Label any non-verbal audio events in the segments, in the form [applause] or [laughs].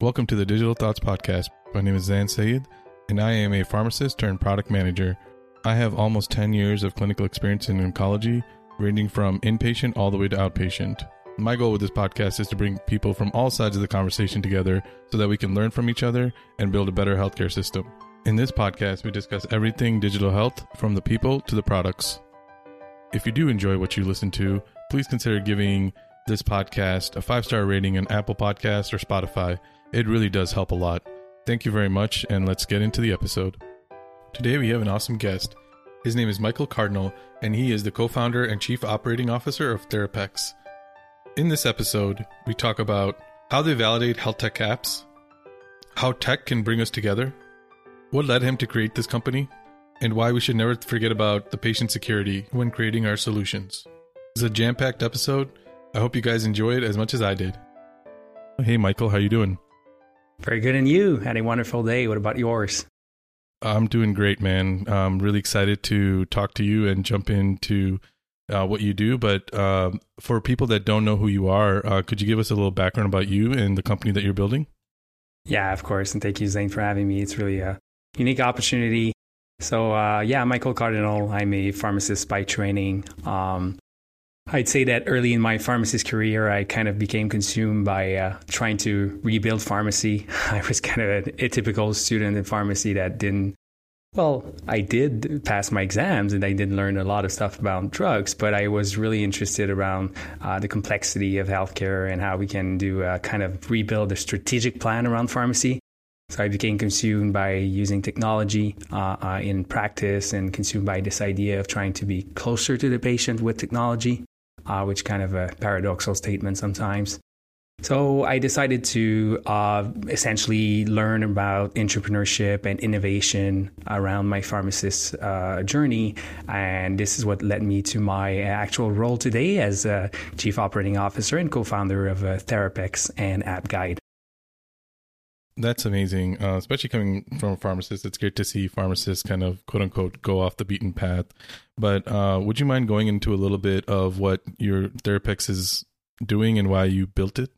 Welcome to the Digital Thoughts Podcast. My name is Zain Syed, and I am a pharmacist turned product manager. I have almost 10 years of clinical experience in oncology, ranging from inpatient all the way to outpatient. My goal with this podcast is to bring people from all sides of the conversation together so that we can learn from each other and build a better healthcare system. In this podcast, we discuss everything digital health from the people to the products. If you do enjoy what you listen to, please consider giving this podcast a five star rating on Apple Podcasts or Spotify. It really does help a lot. Thank you very much, and let's get into the episode. Today, we have an awesome guest. His name is Michaël Cardinal, and he is the co founder and chief operating officer of TherAppX. In this episode, we talk about how they validate health tech apps, how tech can bring us together, what led him to create this company, and why we should never forget about the patient security when creating our solutions. It's a jam-packed episode. I hope you guys enjoy it as much as I did. Hey Michael, how you doing? Very good, and you had a wonderful day. What about yours? I'm doing great, man. I'm really excited to talk to you and jump into uh, what you do. But uh, for people that don't know who you are, uh, could you give us a little background about you and the company that you're building? Yeah, of course. And thank you, Zain, for having me. It's really a unique opportunity. So, uh, yeah, Michaël Cardinal. I'm a pharmacist by training. Um, I'd say that early in my pharmacist career, I kind of became consumed by uh, trying to rebuild pharmacy. [laughs] I was kind of a, a, typical student in pharmacy that didn't, well, I did pass my exams and I didn't learn a lot of stuff about drugs, but I was really interested around uh, the complexity of healthcare and how we can do a kind of rebuild a strategic plan around pharmacy. So I became consumed by using technology uh, uh, in practice and consumed by this idea of trying to be closer to the patient with technology uh, which kind of a paradoxical statement sometimes. So I decided to uh, essentially learn about entrepreneurship and innovation around my pharmacist uh, journey, and this is what led me to my actual role today as a chief operating officer and co-founder of uh, TherAppX and AppGuide. That's amazing, uh, especially coming from a pharmacist. It's great to see pharmacists kind of quote unquote go off the beaten path. But uh, would you mind going into a little bit of what your TherAppX is doing and why you built it?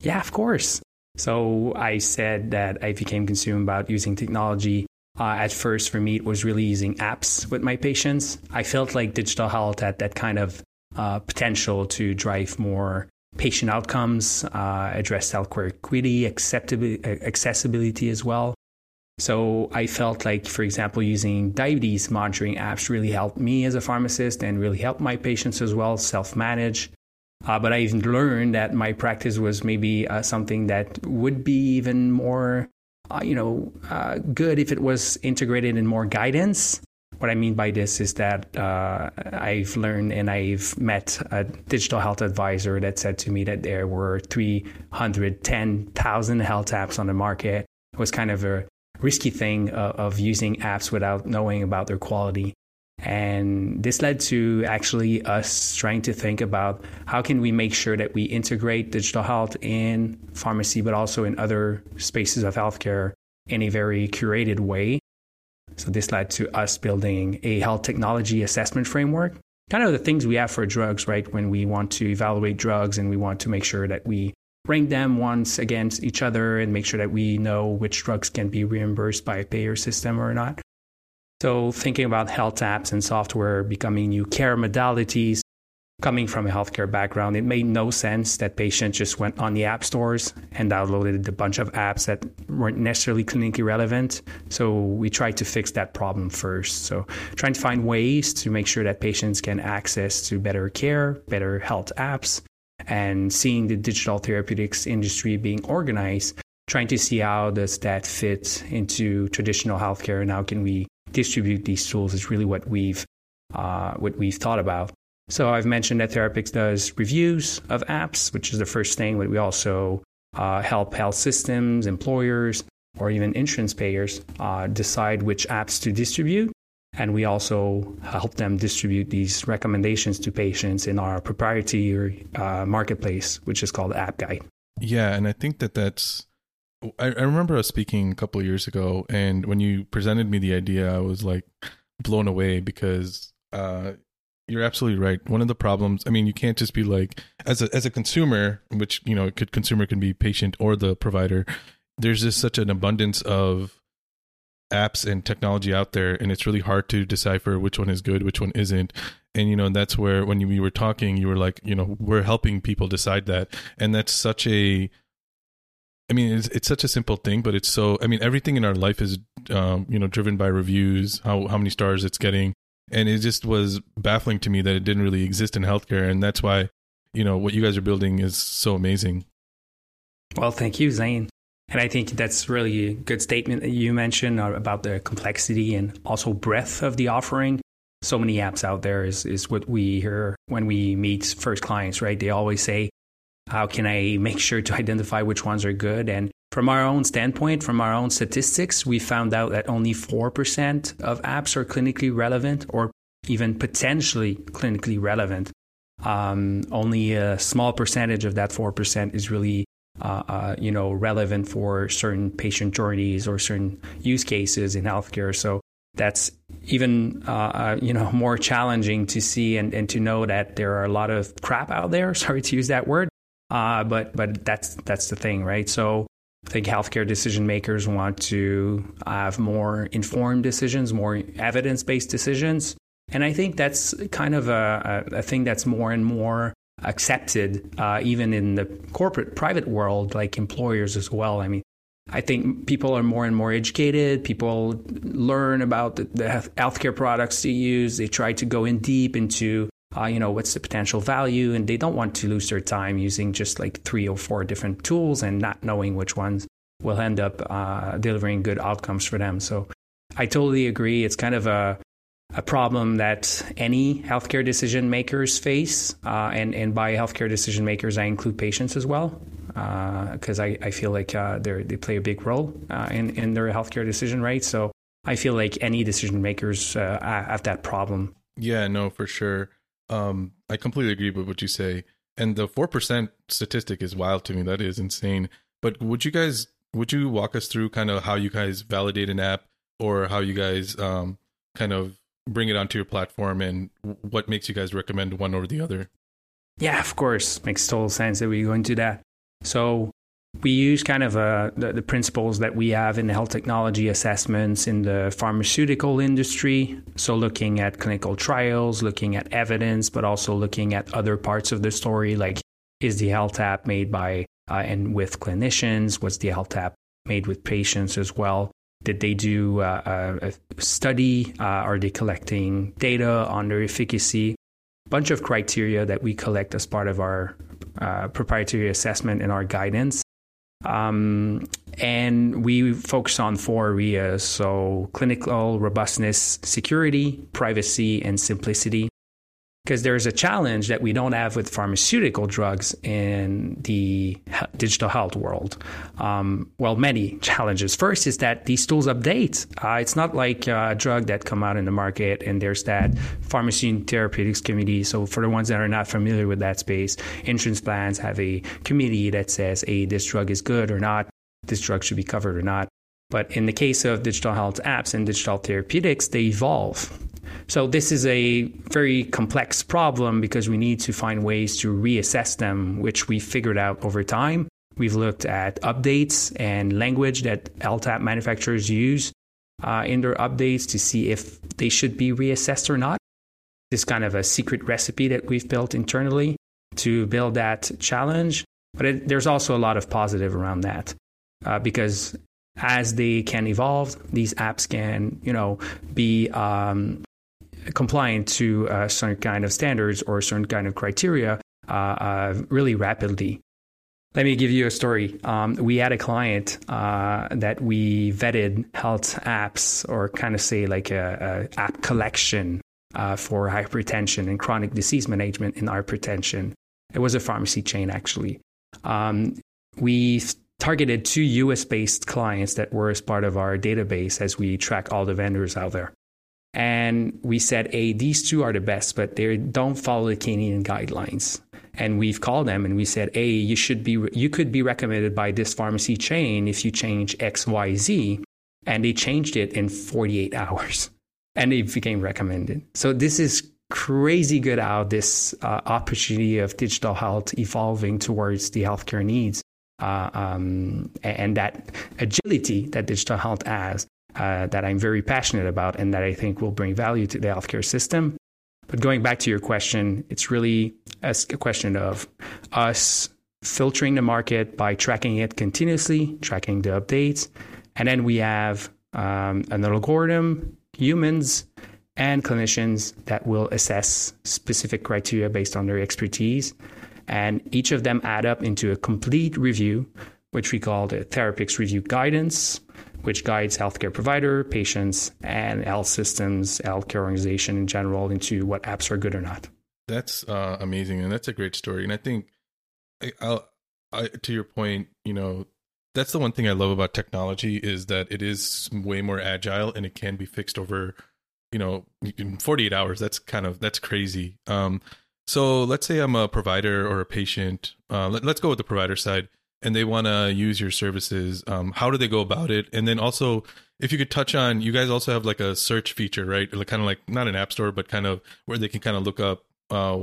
Yeah, of course. So I said that I became consumed about using technology. Uh, at first, for me, it was really using apps with my patients. I felt like digital health had that kind of uh, potential to drive more patient outcomes, uh, address healthcare equity, accessibility as well. So I felt like, for example, using diabetes monitoring apps really helped me as a pharmacist and really helped my patients as well self manage. Uh, but I even learned that my practice was maybe uh, something that would be even more, uh, you know, uh, good if it was integrated in more guidance what I mean by this is that uh, I've learned and I've met a digital health advisor that said to me that there were 310,000 health apps on the market. It was kind of a risky thing uh, of using apps without knowing about their quality. And this led to actually us trying to think about how can we make sure that we integrate digital health in pharmacy, but also in other spaces of healthcare in a very curated way so this led to us building a health technology assessment framework. Kind of the things we have for drugs, right? When we want to evaluate drugs and we want to make sure that we rank them once against each other and make sure that we know which drugs can be reimbursed by a payer system or not. So thinking about health apps and software becoming new care modalities, coming from a healthcare background, it made no sense that patients just went on the app stores and downloaded a bunch of apps that weren't necessarily clinically relevant. So we tried to fix that problem first. So trying to find ways to make sure that patients can access to better care, better health apps, and seeing the digital therapeutics industry being organized, trying to see how does that fit into traditional healthcare and how can we distribute these tools is really what we've uh, what we've thought about. So I've mentioned that TherAppX does reviews of apps, which is the first thing, but we also uh, help health systems, employers, or even insurance payers uh, decide which apps to distribute. And we also help them distribute these recommendations to patients in our proprietary uh, marketplace, which is called AppGuide. Yeah, and I think that that's. I, I remember us speaking a couple years ago, and when you presented me the idea, I was like blown away because uh, You're absolutely right. One of the problems, I mean, you can't just be like as a as a consumer, which you know, could consumer can be patient or the provider. There's just such an abundance of apps and technology out there, and it's really hard to decipher which one is good, which one isn't. And you know, that's where when you were talking, you were like, you know, we're helping people decide that, and that's such a I mean, it's, it's such a simple thing, but it's so. I mean, everything in our life is, um, you know, driven by reviews, how how many stars it's getting, and it just was baffling to me that it didn't really exist in healthcare, and that's why, you know, what you guys are building is so amazing. Well, thank you, Zain. And I think that's really a good statement that you mentioned uh, about the complexity and also breadth of the offering. So many apps out there is, is what we hear when we meet first clients, right? They always say, how can I make sure to identify which ones are good? And from our own standpoint, from our own statistics, we found out that only 4% of apps are clinically relevant or even potentially clinically relevant. Um, only a small percentage of that 4% is really uh, uh, you know, relevant for certain patient journeys or certain use cases in healthcare. So that's even uh, uh, you know [laughs] more challenging to see and, and to know that there are a lot of crap out there. [laughs] Sorry to use that word, uh, but but that's that's the thing, right? So I think healthcare decision makers want to have more informed decisions, more evidence based decisions, and I think that's kind of a, a, thing that's more and more accepted, uh, even in the corporate private world, like employers as well. I mean, I think people are more and more educated. People learn about the, the healthcare products to use. They try to go in deep into uh, you know, what's the potential value? And they don't want to lose their time using just like three or four different tools and not knowing which ones will end up uh, delivering good outcomes for them. So I totally agree. It's kind of a a problem that any healthcare decision makers face, uh, and and by healthcare decision makers, I include patients as well, because uh, I, I feel like uh, they play a big role uh, in in their healthcare decision, right? So I feel like any decision makers have that problem. Yeah, no, for sure. Um, I completely agree with what you say. And the 4% statistic is wild to me. That is insane. But would you guys, would you walk us through kind of how you guys validate an app or how you guys um, kind of bring it onto your platform and what makes you guys recommend one over the other? Yeah, of course. Makes total sense that we go into that. So we use kind of uh, the, the, principles that we have in the health technology assessments in the pharmaceutical industry. So, looking at clinical trials, looking at evidence, but also looking at other parts of the story, like is the health app made by uh, and with clinicians? Was the health app made with patients as well? Did they do uh, a study? Uh, are they collecting data on their efficacy? A Bunch of criteria that we collect as part of our uh, proprietary assessment and our guidance. Um, and we focus on four areas. So clinical robustness, security, privacy, and simplicity because there's a challenge that we don't have with pharmaceutical drugs in the digital health world. Um, well, many challenges. First is that these tools update. Uh, it's not like a drug that come out in the market and there's that pharmacy and therapeutics committee. So for the ones that are not familiar with that space, insurance plans have a committee that says, "Hey, this drug is good or not. This drug should be covered or not." But in the case of digital health apps and digital therapeutics, they evolve. So this is a very complex problem because we need to find ways to reassess them, which we figured out over time. We've looked at updates and language that health app manufacturers use uh, in their updates to see if they should be reassessed or not. This kind of a secret recipe that we've built internally to build that challenge. But it, there's also a lot of positive around that uh, because as they can evolve, these apps can, you know, be um, compliant to a certain kind of standards or certain kind of criteria uh, uh, really rapidly. Let me give you a story. Um, we had a client uh, that we vetted health apps, or kind of say like a, a app collection uh, for hypertension and chronic disease management in hypertension. It was a pharmacy chain, actually. Um, we targeted two US based clients that were as part of our database as we track all the vendors out there. And we said, hey, these two are the best, but they don't follow the Canadian guidelines. And we've called them and we said, hey, you should be, you could be recommended by this pharmacy chain if you change X, Y, Z. And they changed it in 48 [laughs] hours and they became recommended. So this is crazy good how this uh, opportunity of digital health evolving towards the healthcare needs uh, um, and that agility that digital health has uh, that I'm very passionate about and that I think will bring value to the healthcare system. But going back to your question, it's really a question of us filtering the market by tracking it continuously, tracking the updates. And then we have um, an algorithm, humans, and clinicians that will assess specific criteria based on their expertise. And each of them add up into a complete review, which we call the TherAppX Review Guidance, which guides healthcare provider, patients, and health systems, healthcare organization in general into what apps are good or not. That's uh, amazing, and that's a great story. And I think, I, I, to your point, you know, that's the one thing I love about technology is that it is way more agile and it can be fixed over, you know, in 48 hours. That's kind of that's crazy. Um, so let's say I'm a provider or a patient. Uh, let, us go with the provider side and they want to use your services, um, how do they go about it? And then also, if you could touch on, you guys also have like a search feature, right? Like kind of like not an app store, but kind of where they can kind of look up uh,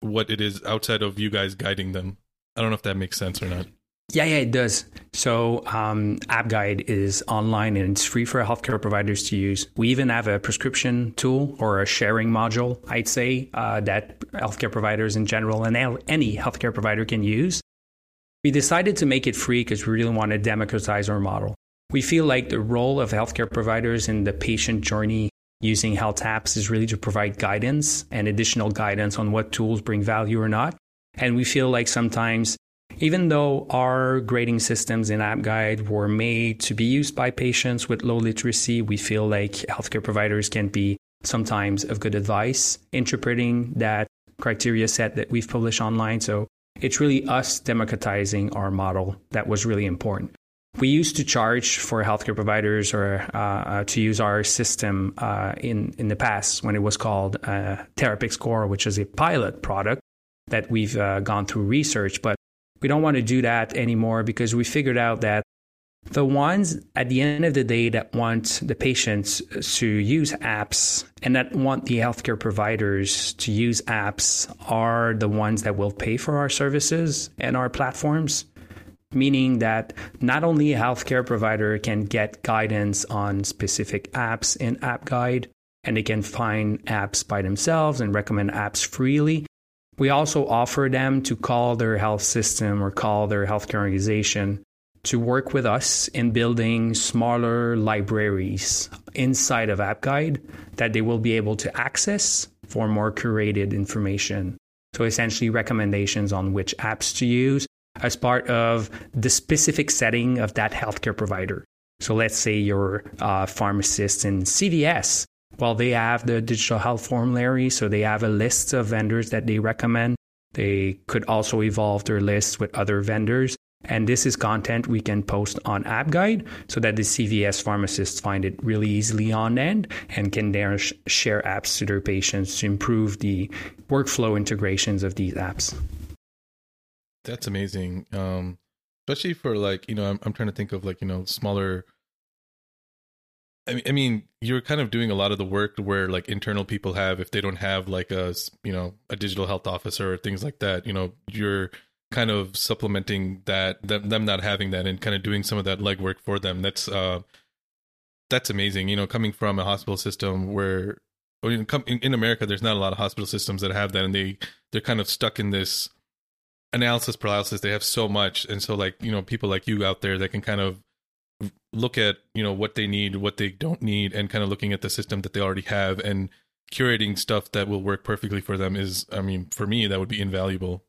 what it is outside of you guys guiding them. I don't know if that makes sense or not. Yeah, yeah, it does. So, um, App Guide is online and it's free for healthcare providers to use. We even have a prescription tool or a sharing module, I'd say, uh, that healthcare providers in general and any healthcare provider can use. We decided to make it free because we really want to democratize our model. We feel like the role of healthcare providers in the patient journey using health apps is really to provide guidance and additional guidance on what tools bring value or not. And we feel like sometimes, even though our grading systems in App Guide were made to be used by patients with low literacy, we feel like healthcare providers can be sometimes of good advice interpreting that criteria set that we've published online. So it's really us democratizing our model that was really important. We used to charge for healthcare providers or uh, uh, to use our system uh, in in the past when it was called uh, TherAppX Core, which is a pilot product that we've uh, gone through research. But we don't want to do that anymore because we figured out that the ones at the end of the day that want the patients to use apps and that want the healthcare providers to use apps are the ones that will pay for our services and our platforms. Meaning that not only a healthcare provider can get guidance on specific apps in App Guide, and they can find apps by themselves and recommend apps freely. We also offer them to call their health system or call their healthcare organization to work with us in building smaller libraries inside of AppGuide that they will be able to access for more curated information. So, essentially, recommendations on which apps to use as part of the specific setting of that healthcare provider. So, let's say you're a uh, pharmacist in CVS. Well, they have the digital health formulary, so they have a list of vendors that they recommend. They could also evolve their list with other vendors. And this is content we can post on App Guide so that the CVS pharmacists find it really easily on end and can there sh- share apps to their patients to improve the workflow integrations of these apps. That's amazing. Um, especially for like, you know, I'm, I'm trying to think of like, you know, smaller. I mean, I mean, you're kind of doing a lot of the work where like internal people have, if they don't have like a, you know, a digital health officer or things like that, you know, you're kind of supplementing that them, them not having that and kind of doing some of that legwork for them. That's uh, that's amazing. You know, coming from a hospital system where in, in America, there's not a lot of hospital systems that have that, and they they're kind of stuck in this analysis paralysis. They have so much, and so like you know, people like you out there that can kind of look at you know what they need, what they don't need, and kind of looking at the system that they already have and curating stuff that will work perfectly for them is, I mean, for me, that would be invaluable.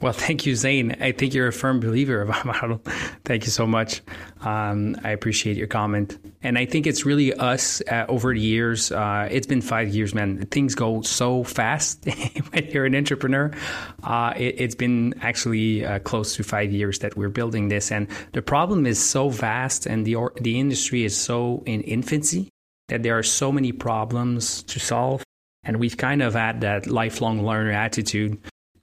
Well, thank you, Zain. I think you're a firm believer of [laughs] our model. thank you so much. Um, I appreciate your comment. And I think it's really us uh, over the years. Uh, it's been five years, man. Things go so fast [laughs] when you're an entrepreneur. Uh, it, has been actually uh, close to five years that we're building this. And the problem is so vast and the, or, the industry is so in infancy that there are so many problems to solve. And we've kind of had that lifelong learner attitude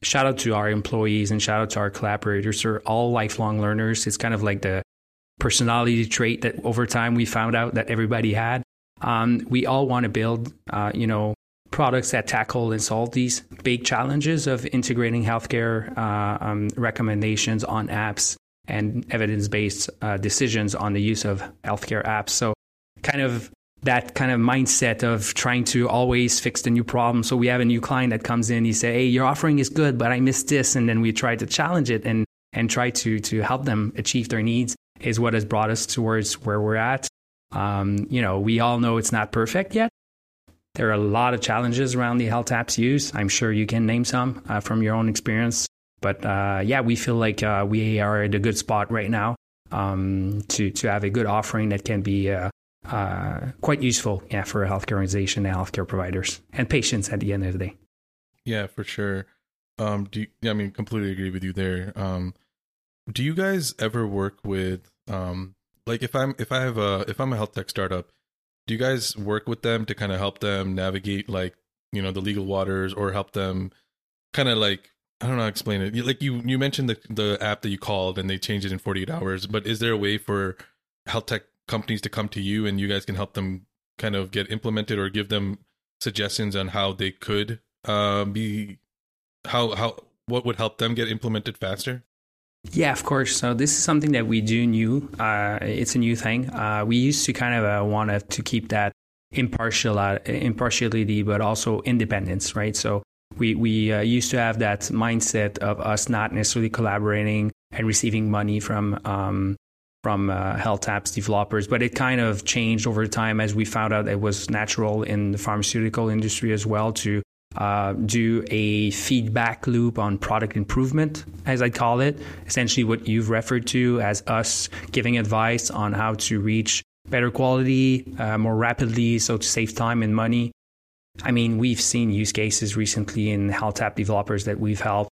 shout out to our employees and shout out to our collaborators. They're all lifelong learners. It's kind of like the personality trait that over time we found out that everybody had. Um, we all want to build, uh, you know, products that tackle and solve these big challenges of integrating healthcare uh, um, recommendations on apps and evidence based uh, decisions on the use of healthcare apps. So, kind of that kind of mindset of trying to always fix the new problem. So we have a new client that comes in, he say, "Hey, your offering is good, but I missed this," and then we try to challenge it and and try to to help them achieve their needs is what has brought us towards where we're at. Um, you know, we all know it's not perfect yet. There are a lot of challenges around the health apps use. I'm sure you can name some uh, from your own experience. But uh, yeah, we feel like uh, we are at a good spot right now um, to to have a good offering that can be uh, quite useful, yeah, for a healthcare organization and healthcare providers and patients at the end of the day. Yeah, for sure. Um, do you, I mean completely agree with you there. Um, do you guys ever work with um, like if I'm if I have a if I'm a health tech startup, do you guys work with them to kind of help them navigate like you know the legal waters or help them kind of like I don't know how to explain it. Like you you mentioned the the app that you called and they changed it in 48 hours, but is there a way for health tech companies to come to you and you guys can help them kind of get implemented or give them suggestions on how they could uh, be how how what would help them get implemented faster? Yeah, of course. So this is something that we do new. Uh, it's a new thing. Uh, we used to kind of uh, want to keep that impartial uh, impartiality, but also independence, right? So we we uh, used to have that mindset of us not necessarily collaborating and receiving money from um, from uh, health apps developers, but it kind of changed over time as we found out it was natural in the pharmaceutical industry as well to uh, do a feedback loop on product improvement, as I call it. Essentially, what you've referred to as us giving advice on how to reach better quality uh, more rapidly, so to save time and money. I mean, we've seen use cases recently in health app developers that we've helped.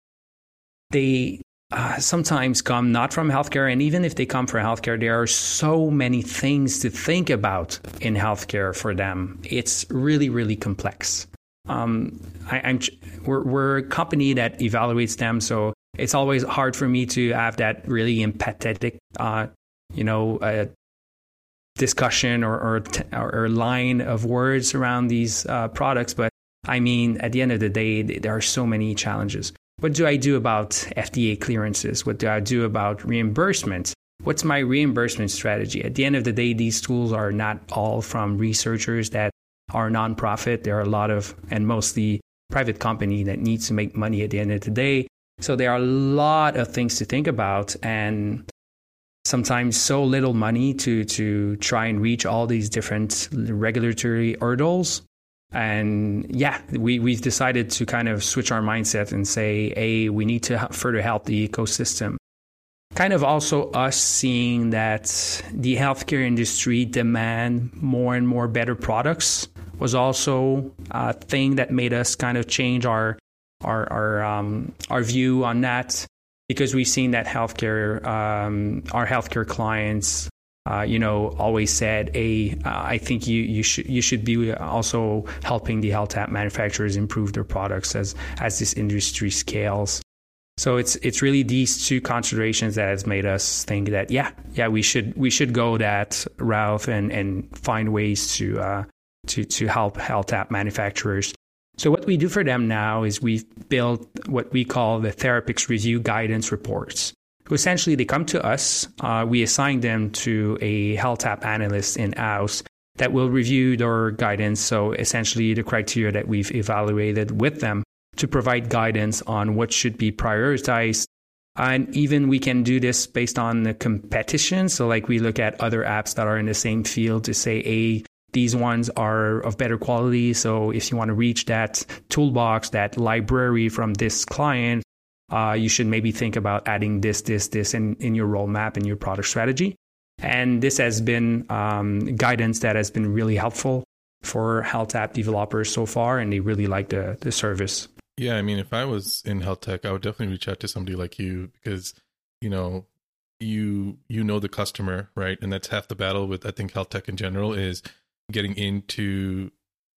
They uh, sometimes come not from healthcare, and even if they come from healthcare, there are so many things to think about in healthcare for them. It's really, really complex. Um, I, am we're, we're a company that evaluates them, so it's always hard for me to have that really empathetic, uh, you know, uh, discussion or or, t- or, line of words around these uh, products. But I mean, at the end of the day, there are so many challenges. What do I do about FDA clearances? What do I do about reimbursement? What's my reimbursement strategy? At the end of the day, these tools are not all from researchers that are nonprofit. There are a lot of, and mostly private company that needs to make money at the end of the day. So there are a lot of things to think about and sometimes so little money to to try and reach all these different regulatory hurdles and yeah, we, we've decided to kind of switch our mindset and say, hey, we need to further help the ecosystem. Kind of also us seeing that the healthcare industry demand more and more better products was also a thing that made us kind of change our our our, um, our view on that because we've seen that healthcare um, our healthcare clients uh, you know, always said, "Hey, uh, I think you you should you should be also helping the health app manufacturers improve their products as as this industry scales." So it's it's really these two considerations that has made us think that yeah yeah we should we should go that route and and find ways to uh, to to help health app manufacturers. So what we do for them now is we've built what we call the TherAppX Review Guidance Reports essentially they come to us. Uh, we assign them to a health app analyst in house that will review their guidance. So essentially, the criteria that we've evaluated with them to provide guidance on what should be prioritized. And even we can do this based on the competition. So, like we look at other apps that are in the same field to say, a these ones are of better quality. So, if you want to reach that toolbox, that library from this client, uh, you should maybe think about adding this, this, this in, in your roadmap and your product strategy. And this has been um, guidance that has been really helpful for health app developers so far, and they really like the, the service. Yeah, I mean, if I was in health tech, I would definitely reach out to somebody like you because, you know, you you know the customer, right? And that's half the battle with I think health tech in general is getting into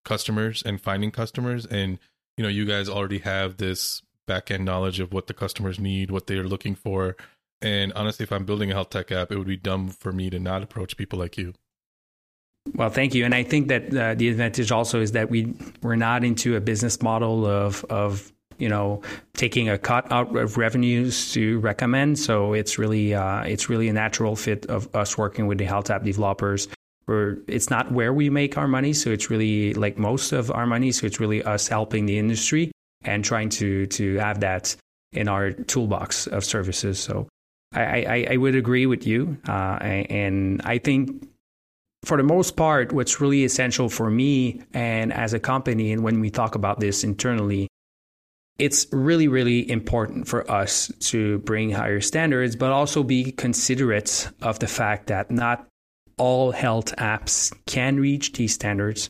customers and finding customers. And you know, you guys already have this back end knowledge of what the customers need, what they're looking for. And honestly, if I'm building a health tech app, it would be dumb for me to not approach people like you. Well, thank you. And I think that uh, the advantage also is that we we're not into a business model of of you know taking a cut out of revenues to recommend. So it's really uh, it's really a natural fit of us working with the health app developers. Where it's not where we make our money, so it's really like most of our money. So it's really us helping the industry and trying to to have that in our toolbox of services. So I, I, I would agree with you, uh, and I think for the most part, what's really essential for me and as a company, and when we talk about this internally, it's really, really important for us to bring higher standards, but also be considerate of the fact that not all health apps can reach these standards.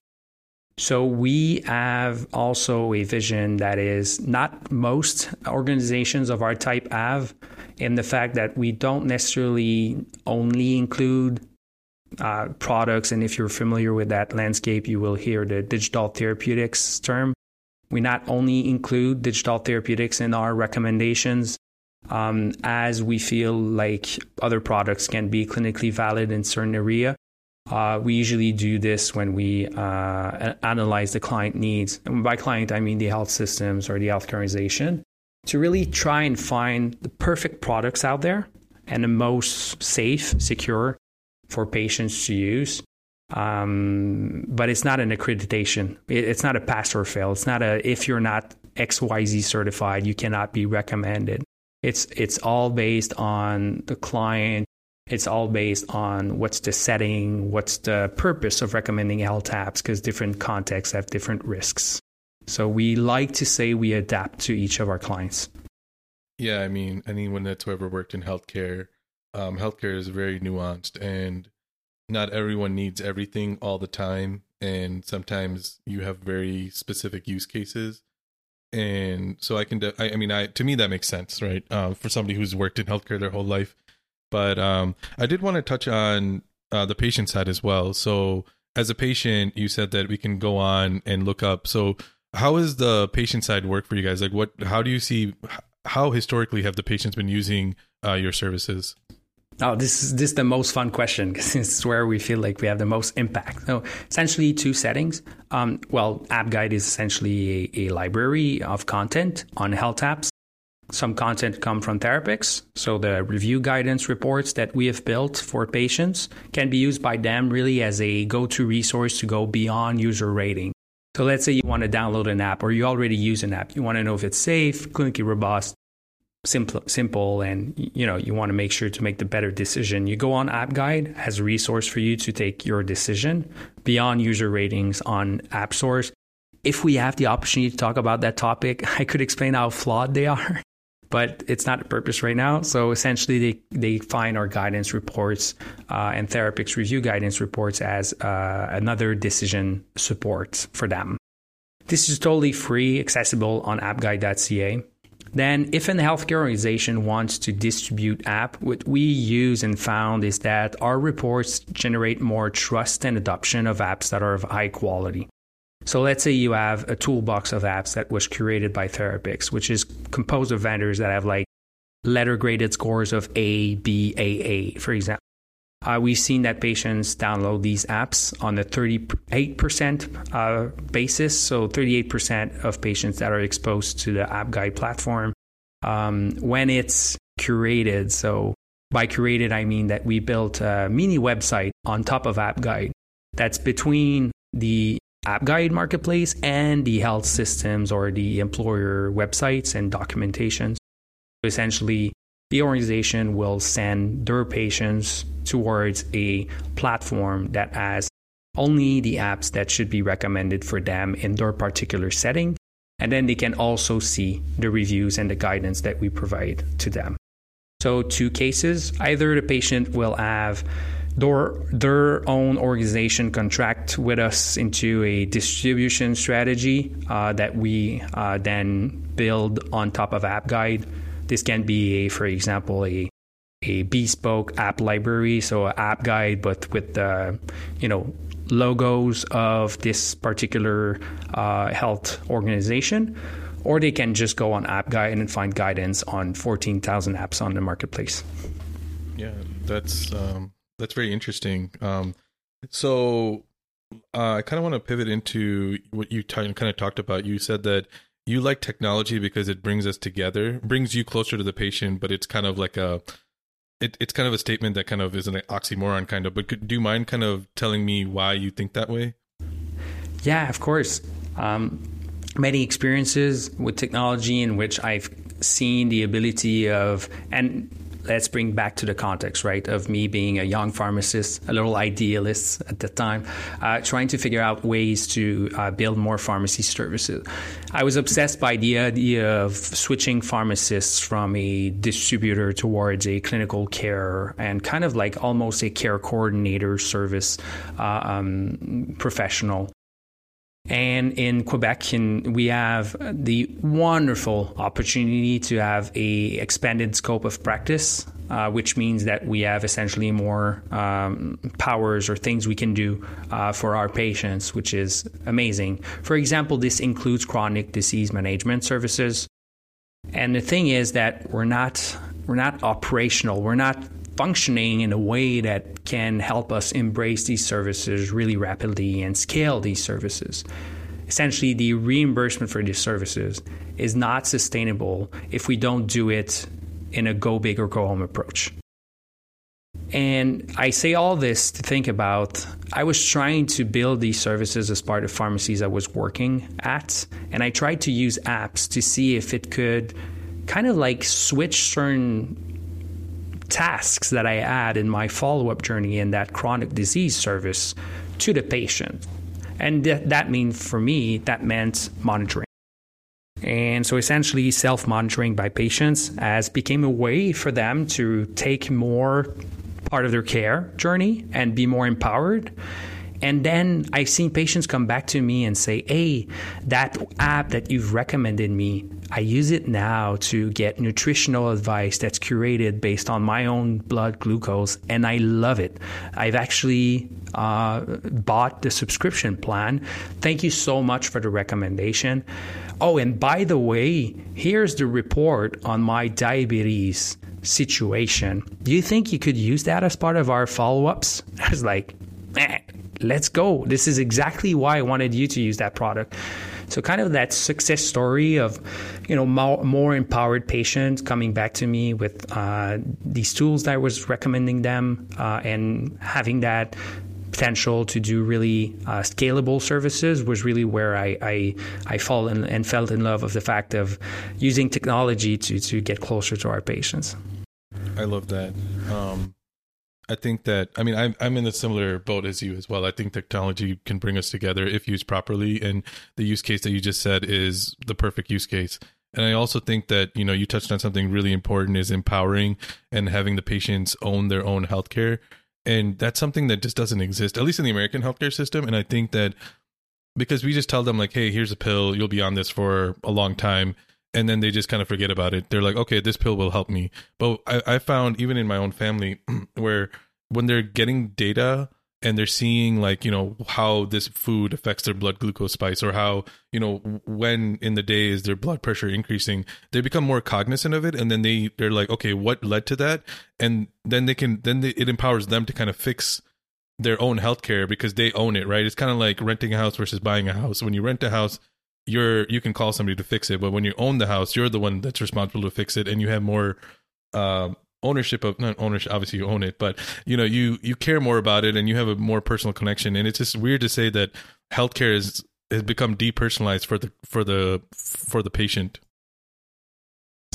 So we have also a vision that is not most organizations of our type have in the fact that we don't necessarily only include uh, products. And if you're familiar with that landscape, you will hear the digital therapeutics term. We not only include digital therapeutics in our recommendations, um, as we feel like other products can be clinically valid in certain area. Uh, we usually do this when we uh, analyze the client needs. And by client, I mean the health systems or the healthcare organization to really try and find the perfect products out there and the most safe, secure for patients to use. Um, but it's not an accreditation. It, it's not a pass or fail. It's not a if you're not XYZ certified, you cannot be recommended. It's it's all based on the client. It's all based on what's the setting, what's the purpose of recommending health apps, because different contexts have different risks. So we like to say we adapt to each of our clients. Yeah, I mean, anyone that's ever worked in healthcare, um, healthcare is very nuanced, and not everyone needs everything all the time. And sometimes you have very specific use cases, and so I can. De- I, I, mean, I to me that makes sense, right? Uh, for somebody who's worked in healthcare their whole life. But um, I did want to touch on uh, the patient side as well. So as a patient, you said that we can go on and look up. So how is the patient side work for you guys? Like, what? How do you see? How historically have the patients been using uh, your services? Oh, this is this is the most fun question because [laughs] it's where we feel like we have the most impact. So essentially, two settings. Um, well, App Guide is essentially a, a, library of content on health apps. Some content come from TherAppX, so the review guidance reports that we have built for patients can be used by them really as a go-to resource to go beyond user rating. So let's say you want to download an app or you already use an app. You want to know if it's safe, clinically robust, simple, simple, and you know you want to make sure to make the better decision. You go on App Guide as a resource for you to take your decision beyond user ratings on App Stores. If we have the opportunity to talk about that topic, [laughs] I could explain how flawed they are but it's not a purpose right now. So essentially, they, they find our guidance reports uh, and TherAppX review guidance reports as uh, another decision support for them. This is totally free, accessible on appguide.ca. Then, if a healthcare organization wants to distribute app, what we use and found is that our reports generate more trust and adoption of apps that are of high quality. So let's say you have a toolbox of apps that was curated by TherAppX, which is composed of vendors that have like letter graded scores of A, B, A, A, for example. Uh, we've seen that patients download these apps on a 38% uh, basis. So 38% of patients that are exposed to the App Guide platform um, when it's curated. So by curated, I mean that we built a mini website on top of App Guide that's between the app guide marketplace and the health systems or the employer websites and documentations. Essentially, the organization will send their patients towards a platform that has only the apps that should be recommended for them in their particular setting. And then they can also see the reviews and the guidance that we provide to them. So, two cases either the patient will have their, their own organization contract with us into a distribution strategy uh, that we uh, then build on top of App Guide. This can be, a, for example, a a bespoke app library, so an app guide, but with the you know logos of this particular uh, health organization, or they can just go on App Guide and find guidance on 14,000 apps on the marketplace. Yeah, that's um, that's very interesting. Um, So uh, I kind of want to pivot into what you t- kind of talked about. You said that you like technology because it brings us together, brings you closer to the patient, but it's kind of like a it, it's kind of a statement that kind of is an oxymoron kind of but could, do you mind kind of telling me why you think that way yeah of course um, many experiences with technology in which i've seen the ability of and let's bring back to the context, right, of me being a young pharmacist, a little idealist at the time, uh, trying to figure out ways to uh, build more pharmacy services. I was obsessed by the idea of switching pharmacists from a distributor towards a clinical care and kind of like almost a care coordinator service uh, um, professional and in Quebec, we have the wonderful opportunity to have a expanded scope of practice, uh, which means that we have essentially more um, powers or things we can do uh, for our patients, which is amazing. For example, this includes chronic disease management services. And the thing is that we're not we're not operational. We're not functioning in a way that can help us embrace these services really rapidly and scale these services. Essentially, the reimbursement for these services is not sustainable if we don't do it in a go big or go home approach. And I say all this to think about I was trying to build these services as part of pharmacies I was working at, and I tried to use apps to see if it could kind of like switch certain tasks that I add in my follow up journey in that chronic disease service to the patient. And th- that means for me, that meant monitoring. And so essentially, self monitoring by patients as became a way for them to take more part of their care journey and be more empowered. And then I've seen patients come back to me and say, Hey, that app that you've recommended me, I use it now to get nutritional advice that's curated based on my own blood glucose, and I love it. I've actually uh, bought the subscription plan. Thank you so much for the recommendation. Oh, and by the way, here's the report on my diabetes situation. Do you think you could use that as part of our follow ups? [laughs] I was like, eh, let's go. This is exactly why I wanted you to use that product. So kind of that success story of, you know, more, more empowered patients coming back to me with uh, these tools that I was recommending them uh, and having that potential to do really uh, scalable services was really where I I, I fall in, and felt in love of the fact of using technology to to get closer to our patients. I love that. Um, I think that I mean I'm I'm in a similar boat as you as well. I think technology can bring us together if used properly, and the use case that you just said is the perfect use case. And I also think that you know you touched on something really important is empowering and having the patients own their own healthcare, and that's something that just doesn't exist at least in the American healthcare system. And I think that because we just tell them like, hey, here's a pill, you'll be on this for a long time and then they just kind of forget about it. They're like, okay, this pill will help me. But I, I found even in my own family [clears throat] where when they're getting data and they're seeing like you know how this food affects their blood glucose spikes or how you know when in the day is their blood pressure increasing they become more cognizant of it and then they they're like okay what led to that and then they can then they, it empowers them to kind of fix their own healthcare because they own it right it's kind of like renting a house versus buying a house when you rent a house you're you can call somebody to fix it but when you own the house you're the one that's responsible to fix it and you have more uh, ownership of not ownership obviously you own it but you know you you care more about it and you have a more personal connection. And it's just weird to say that healthcare is has become depersonalized for the for the for the patient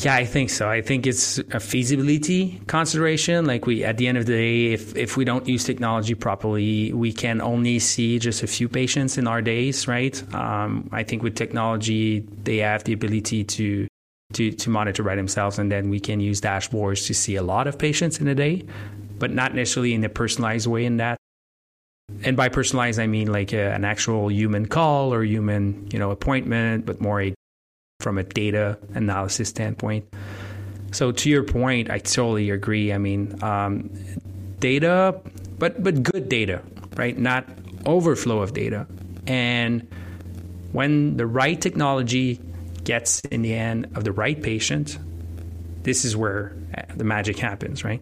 yeah, I think so. I think it's a feasibility consideration. Like we, at the end of the day, if if we don't use technology properly, we can only see just a few patients in our days, right? Um, I think with technology, they have the ability to to to monitor by themselves, and then we can use dashboards to see a lot of patients in a day, but not necessarily in a personalized way. In that, and by personalized, I mean like a, an actual human call or human, you know, appointment, but more a from a data analysis standpoint. So to your point, I totally agree. I mean, um, data, but but good data, right? Not overflow of data. And when the right technology gets in the end of the right patient, this is where the magic happens, right?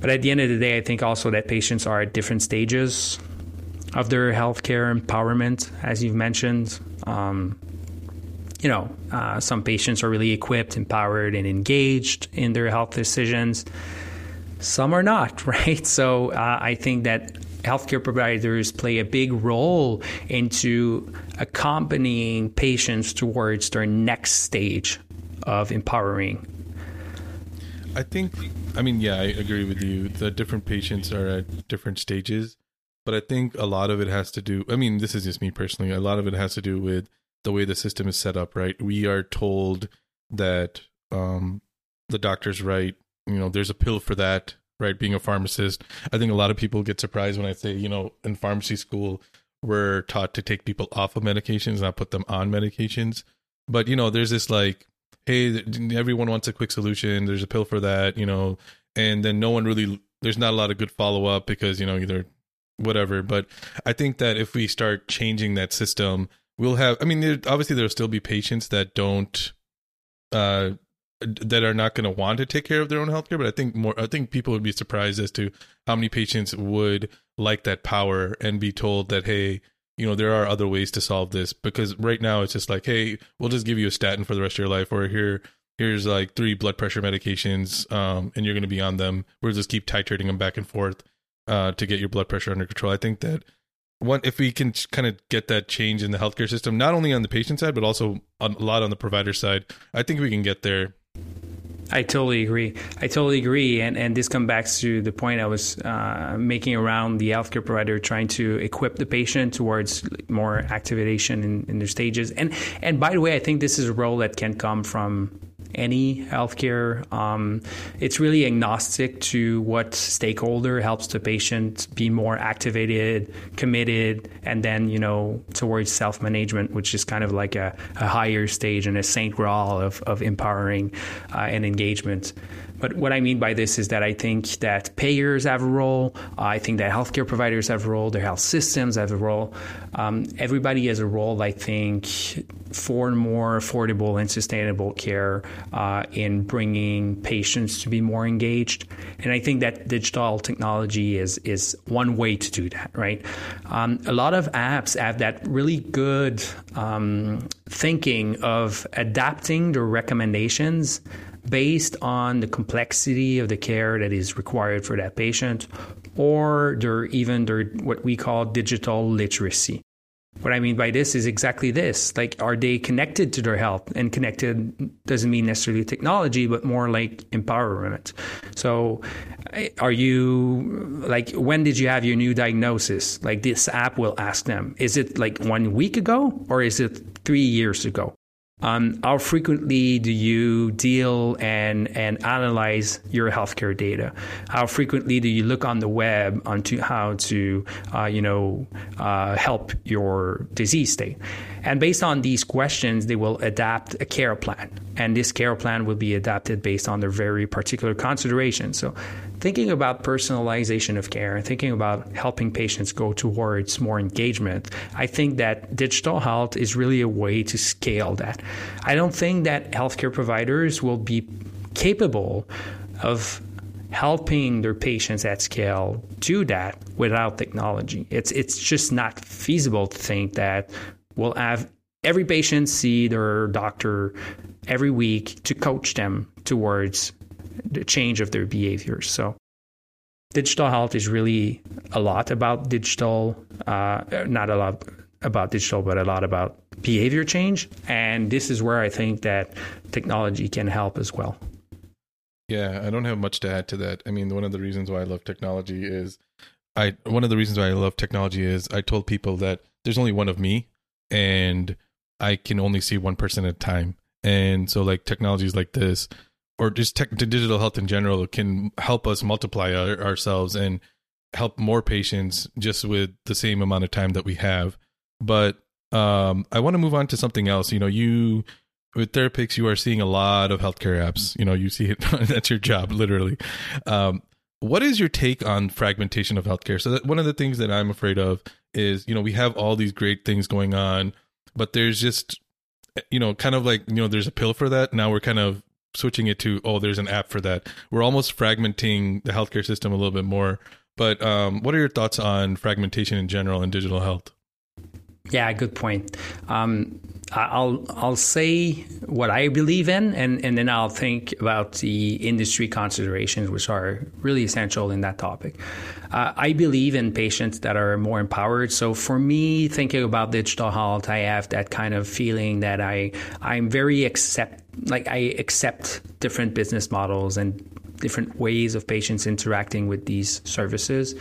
But at the end of the day, I think also that patients are at different stages of their healthcare empowerment, as you've mentioned. Um, you know, uh, some patients are really equipped, empowered, and engaged in their health decisions. Some are not, [laughs] right? So uh, I think that healthcare providers play a big role into accompanying patients towards their next stage of empowering. I think, I mean, yeah, I agree with you. The different patients are at different stages, but I think a lot of it has to do, I mean, this is just me personally, a lot of it has to do with the way the system is set up, right? We are told that um, the doctor's right, you know, there's a pill for that, right? Being a pharmacist. I think a lot of people get surprised when I say, you know, in pharmacy school, we're taught to take people off of medications, not put them on medications. But, you know, there's this like, hey, everyone wants a quick solution. There's a pill for that, you know, and then no one really, there's not a lot of good follow up because, you know, either whatever. But I think that if we start changing that system, we'll have, I mean, there, obviously there'll still be patients that don't, uh, that are not going to want to take care of their own healthcare. But I think more, I think people would be surprised as to how many patients would like that power and be told that, hey, you know, there are other ways to solve this because right now it's just like, hey, we'll just give you a statin for the rest of your life, or here, here's like three blood pressure medications, um, and you're going to be on them. We'll just keep titrating them back and forth uh, to get your blood pressure under control. I think that one, if we can kind of get that change in the healthcare system, not only on the patient side but also a lot on the provider side, I think we can get there I totally agree. I totally agree. And and this comes back to the point I was uh, making around the healthcare provider trying to equip the patient towards more activation in, in their stages. And and by the way, I think this is a role that can come from any healthcare. Um, it's really agnostic to what stakeholder helps the patient be more activated, committed, and then you know towards self management, which is kind of like a, a, higher stage and a saint graal of, of empowering uh, and engagement. But what I mean by this is that I think that payers have a role. I think that healthcare providers have a role. Their health systems have a role. Um, everybody has a role, I think, for more affordable and sustainable care uh, in bringing patients to be more engaged. And I think that digital technology is is one way to do that. Right. Um, a lot of apps have that really good um, thinking of adapting the recommendations based on the complexity of the care that is required for that patient or their even their what we call digital literacy. What I mean by this is exactly this. Like, are they connected to their health? And connected doesn't mean necessarily technology, but more like empowerment. So, eh, are you, like, when did you have your new diagnosis? Like, this app will ask them, is it like one week ago or is it three years ago? Um, how frequently do you deal and, and analyze your healthcare data? How frequently do you look on the web onto how to, uh, you know, uh, help your disease state? And based on these questions, they will adapt a care plan. And this care plan will be adapted based on their very particular considerations. So, thinking about personalization of care and thinking about helping patients go towards more engagement, I think that digital health is really a way to scale that. I don't think that healthcare providers will be capable of helping their patients at scale do that without technology. It's it's just not feasible to think that we'll have every patient see their doctor every week to coach them towards change of their behaviors. So digital health is really a lot about digital, uh, not a lot about digital, but a lot about behavior change. And this is where I think that technology can help as well. Yeah, I don't have much to add to that. I mean, one of the reasons why I love technology is I one of the reasons why I love technology is I told people that there's only one of me and I can only see one person at a time. And so like technologies like this or just tech, digital health in general can help us multiply our, ourselves and help more patients just with the same amount of time that we have. But um, I want to move on to something else. You know, you with TherAppX, you are seeing a lot of healthcare apps. You know, you see it. [laughs] that's your job, literally. Um, what is your take on fragmentation of healthcare? So one of the things that I'm afraid of is, you know, we have all these great things going on, but there's just, you know, kind of like, you know, there's a pill for that. Now we're kind of switching it to oh, there's an app for that. We're almost fragmenting the healthcare system a little bit more. But um, what are your thoughts on fragmentation in general in digital health? Yeah, good point. Um, I'll I'll say what I believe in, and, and then I'll think about the industry considerations, which are really essential in that topic. Uh, I believe in patients that are more empowered. So for me, thinking about digital health, I have that kind of feeling that I I'm very accept like I accept different business models and different ways of patients interacting with these services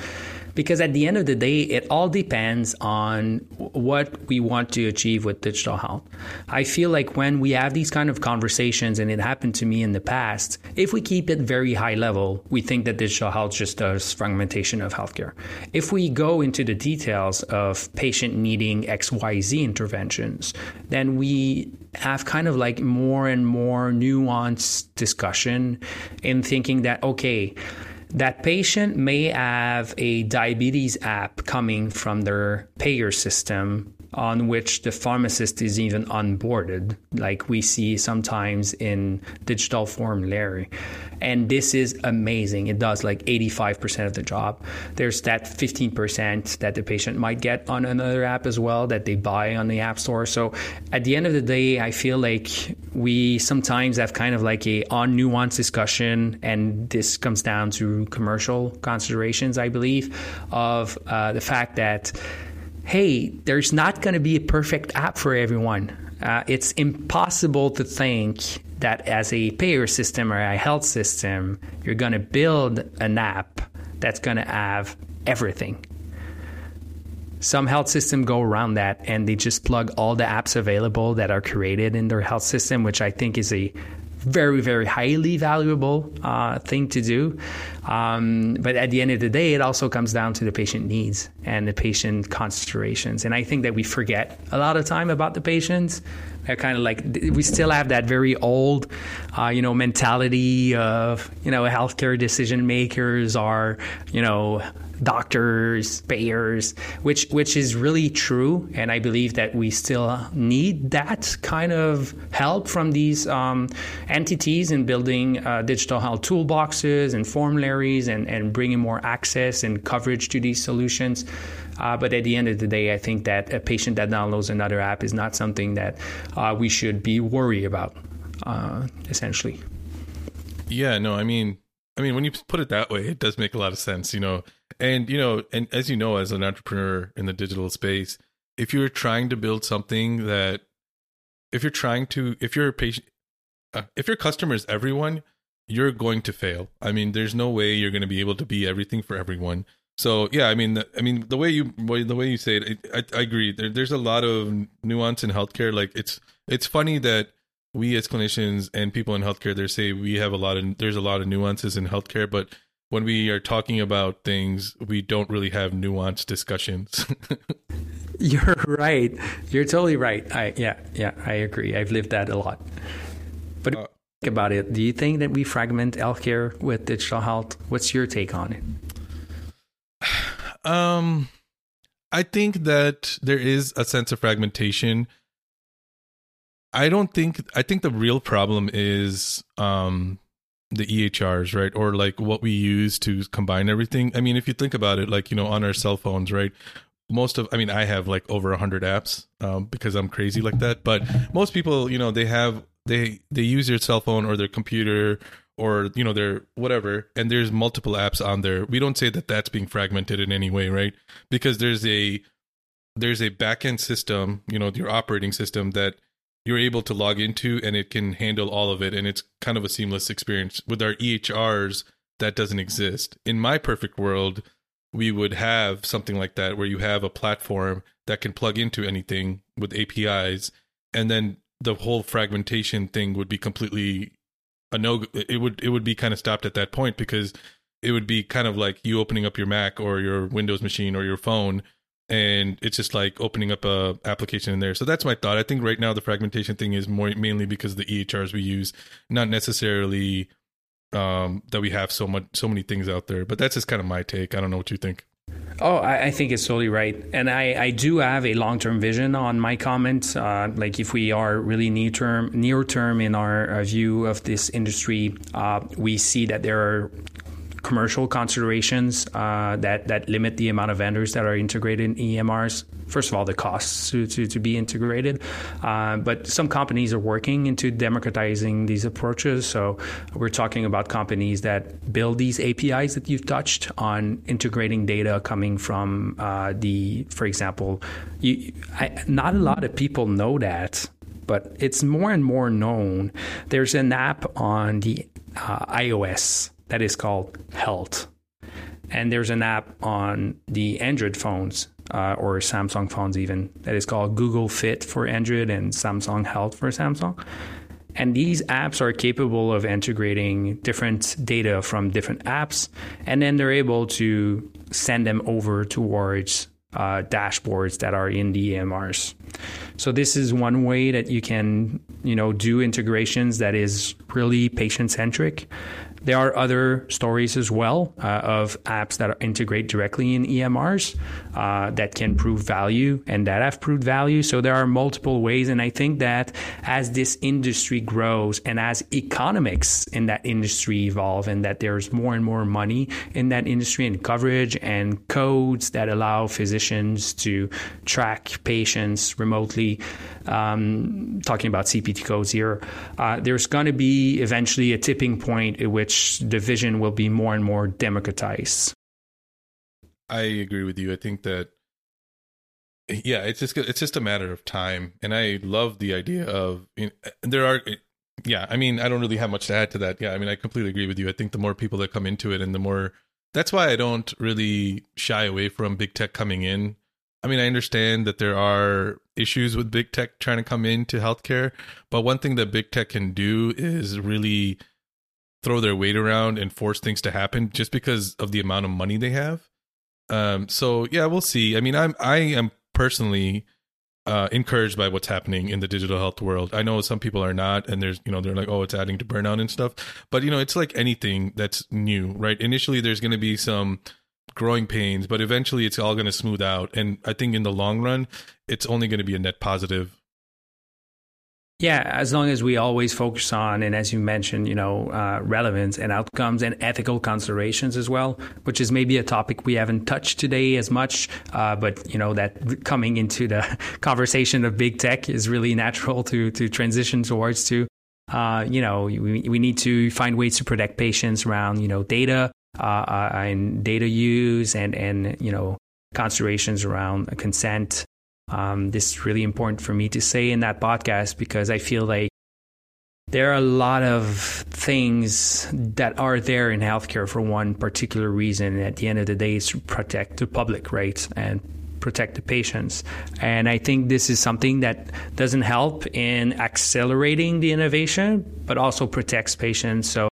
because at the end of the day, it all depends on what we want to achieve with digital health. I feel like when we have these kind of conversations, and it happened to me in the past, if we keep it very high level, we think that digital health just does fragmentation of healthcare. If we go into the details of patient needing XYZ interventions, then we have kind of like more and more nuanced discussion in thinking that, okay, that patient may have a diabetes app coming from their payer system on which the pharmacist is even onboarded, like we see sometimes in digital formulary. And this is amazing. It does like 85% of the job. There's that 15% that the patient might get on another app as well that they buy on the App Store. So at the end of the day, I feel like we sometimes have kind of like a on nuance discussion, and this comes down to commercial considerations, I believe, of uh, the fact that hey, there's not going to be a perfect app for everyone. Uh, it's impossible to think that as a payer system or a health system, you're going to build an app that's going to have everything. Some health system go around that and they just plug all the apps available that are created in their health system, which I think is a very, very highly valuable uh, thing to do. Um, but at the end of the day, it also comes down to the patient needs and the patient considerations. And I think that we forget a lot of time about the patients. They're kind of like we still have that very old, uh, you know, mentality of you know healthcare decision makers are you know doctors, payers, which which is really true, and I believe that we still need that kind of help from these um, entities in building uh, digital health toolboxes and formularies and and bringing more access and coverage to these solutions. Uh, but at the end of the day, I think that a patient that downloads another app is not something that uh, we should be worried about. Uh, essentially. Yeah. No. I mean. I mean, when you put it that way, it does make a lot of sense. You know, and you know, and as you know, as an entrepreneur in the digital space, if you're trying to build something that, if you're trying to, if you're a patient, uh, if your customer is everyone, you're going to fail. I mean, there's no way you're going to be able to be everything for everyone. So yeah, I mean, I mean, the way you the way you say it, I, I, agree. There, there's a lot of nuance in healthcare. Like it's it's funny that we as clinicians and people in healthcare, they say we have a lot of there's a lot of nuances in healthcare, but when we are talking about things, we don't really have nuanced discussions. [laughs] You're right. You're totally right. I yeah, yeah, I agree. I've lived that a lot. But uh, think about it. Do you think that we fragment healthcare with digital health? What's your take on it? [sighs] Um I think that there is a sense of fragmentation. I don't think I think the real problem is um the EHRs, right? Or like what we use to combine everything. I mean, if you think about it, like, you know, on our cell phones, right? Most of, I mean, I have like over a hundred apps um, because I'm crazy like that. But most people, you know, they have, they, they use their cell phone or their computer or, you know, their whatever. And there's multiple apps on there. We don't say that that's being fragmented in any way, right? Because there's a, there's a backend system, you know, your operating system that you're able to log into and it can handle all of it. And it's kind of a seamless experience. With our EHRs that doesn't exist. In my perfect world we would have something like that where you have a platform that can plug into anything with APIs and then the whole fragmentation thing would be completely a no it would it would be kind of stopped at that point because it would be kind of like you opening up your Mac or your Windows machine or your phone and it's just like opening up a application in there. So that's my thought. I think right now the fragmentation thing is more mainly because of the EHRs we use, not necessarily um, that we have so much so many things out there. But that's just kind of my take. I don't know what you think. Oh, I, I, think it's totally right. And I, I do have a long term vision on my comment. Uh, like, if we are really near term, near term in our uh, view of this industry, uh, we see that there are commercial considerations uh, that that limit the amount of vendors that are integrated in EMRs. First of all, the costs to, to, to be integrated, uh, but some companies are working into democratizing these approaches. So we're talking about companies that build these APIs that you've touched on integrating data coming from uh, the, for example, you, I, not a lot of people know that but it's more and more known. There's an app on the uh, iOS that is called Health. And there's an app on the Android phones uh, or Samsung phones, even that is called Google Fit for Android and Samsung Health for Samsung. And these apps are capable of integrating different data from different apps, and then they're able to send them over towards uh, dashboards that are in the EMRs. So this is one way that you can, you know, do integrations that is really patient centric. There are other stories as well uh, of apps that integrate directly in EMRs uh, that can prove value and that have proved value. So there are multiple ways. And I think that as this industry grows and as economics in that industry evolve and that there's more and more money in that industry and coverage and codes that allow physicians to track patients remotely, um, talking about CPT codes here, uh, there's going to be eventually a tipping point at which the vision will be more and more democratized. I agree with you. I think that yeah, it's just it's just a matter of time, and I love the idea of you know, there are yeah. I mean, I don't really have much to add to that. Yeah, I mean, I completely agree with you. I think the more people that come into it, and the more that's why I don't really shy away from big tech coming in. I mean, I understand that there are issues with big tech trying to come into healthcare, but one thing that big tech can do is really throw their weight around and force things to happen just because of the amount of money they have. Um, so yeah, we'll see. I mean, I'm I am personally uh, encouraged by what's happening in the digital health world. I know some people are not, and there's you know they're like, oh, it's adding to burnout and stuff. But you know, it's like anything that's new, right? Initially, there's going to be some growing pains, but eventually, it's all going to smooth out. And I think in the long run, it's only going to be a net positive yeah, as long as we always focus on, and as you mentioned, you know, uh, relevance and outcomes and ethical considerations as well, which is maybe a topic we haven't touched today as much, uh, but you know that coming into the [laughs] conversation of big tech is really natural to to transition towards. To, uh, you know, we we need to find ways to protect patients around you know data uh, uh, and data use and and you know considerations around consent um, this is really important for me to say in that podcast because I feel like there are a lot of things that are there in healthcare for one particular reason. At the end of the day, it's to protect the public, right? And protect the patients. And I think this is something that doesn't help in accelerating the innovation, but also protects patients. So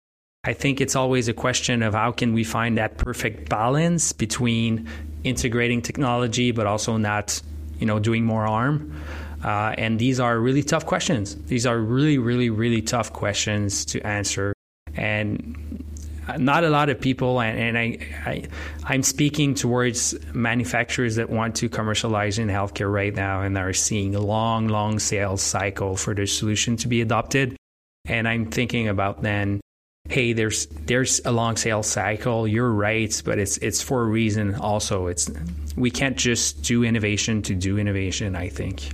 I think it's always a question of how can we find that perfect balance between integrating technology, but also not you know, doing more harm? Uh, and these are really tough questions. These are really, really, really tough questions to answer. And not a lot of people, and, and I, I, I'm speaking towards manufacturers that want to commercialize in healthcare right now and are seeing a long, long sales cycle for their solution to be adopted. And I'm thinking about then hey, there's there's a long sales cycle. You're right, but it's it's for a reason. Also, it's we can't just do innovation to do innovation. I think.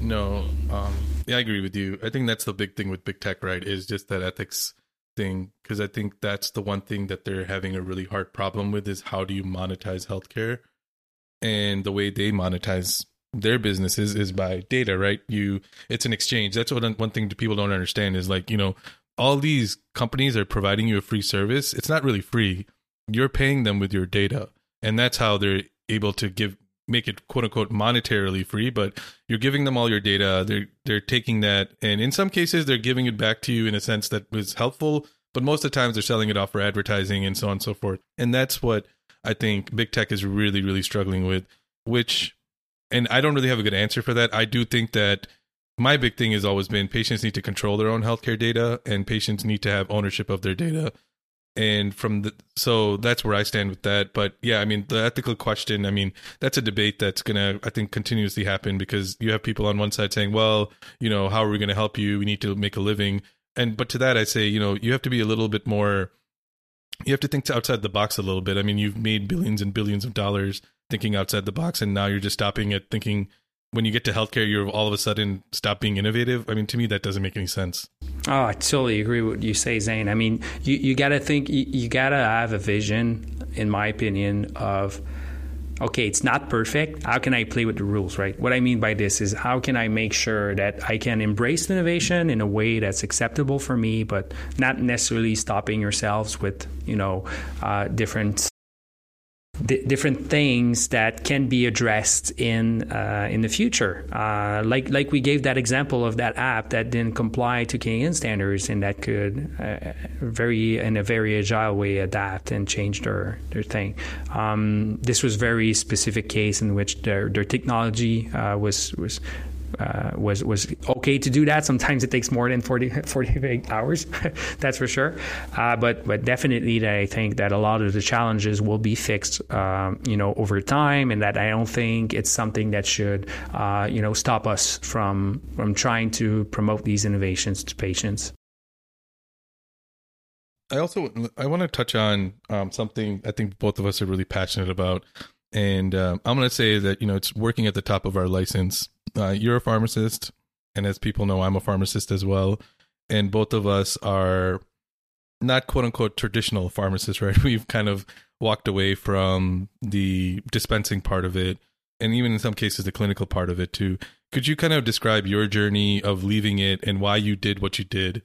No, um, yeah, I agree with you. I think that's the big thing with big tech, right? Is just that ethics thing because I think that's the one thing that they're having a really hard problem with is how do you monetize healthcare, and the way they monetize their businesses is by data, right? You, it's an exchange. That's what one thing people don't understand is like you know all these companies are providing you a free service. It's not really free. You're paying them with your data. And that's how they're able to give make it quote unquote monetarily free, but you're giving them all your data. They're they're taking that and in some cases they're giving it back to you in a sense that was helpful, but most of the times they're selling it off for advertising and so on and so forth. And that's what I think big tech is really, really struggling with, which and I don't really have a good answer for that. I do think that my big thing has always been patients need to control their own healthcare data and patients need to have ownership of their data. and from the so that's where I stand with that. But yeah, I mean the ethical question. I mean that's a debate that's gonna I think continuously happen because you have people on one side saying, well, you know, how are we going to help you? We need to make a living, and but to that I say, you know, you have to be a little bit more. You have to think outside the box a little bit. I mean, you've made billions and billions of dollars thinking outside the box, and now you're just stopping at thinking when you get to healthcare, you're all of a sudden stop being innovative. I mean, to me, that doesn't make any sense. Oh, I totally agree with what you say, Zain. I mean, you, you got to think, you, you got to have a vision, in my opinion, of okay, it's not perfect. How can I play with the rules, right? What I mean by this is how can I make sure that I can embrace innovation in a way that's acceptable for me, but not necessarily stopping yourselves with, you know, uh, different different things that can be addressed in uh, in the future. Uh, like like we gave that example of that app that didn't comply to Canadian standards and that could uh, very in a very agile way adapt and change their their thing. Um, this was very specific case in which their their technology uh, was was uh, was was okay to do that. Sometimes it takes more than 40, [laughs] 48 hours, [laughs] that's for sure. Uh, but but definitely, I think that a lot of the challenges will be fixed, um, you know, over time, and that I don't think it's something that should, uh, you know, stop us from from trying to promote these innovations to patients. I also I want to touch on um, something I think both of us are really passionate about, and um, I'm going to say that you know it's working at the top of our license uh, you're a pharmacist, and as people know, I'm a pharmacist as well. And both of us are not quote unquote traditional pharmacists, [laughs] right? We've kind of walked away from the dispensing part of it, and even in some cases, the clinical part of it too. Could you kind of describe your journey of leaving it and why you did what you did?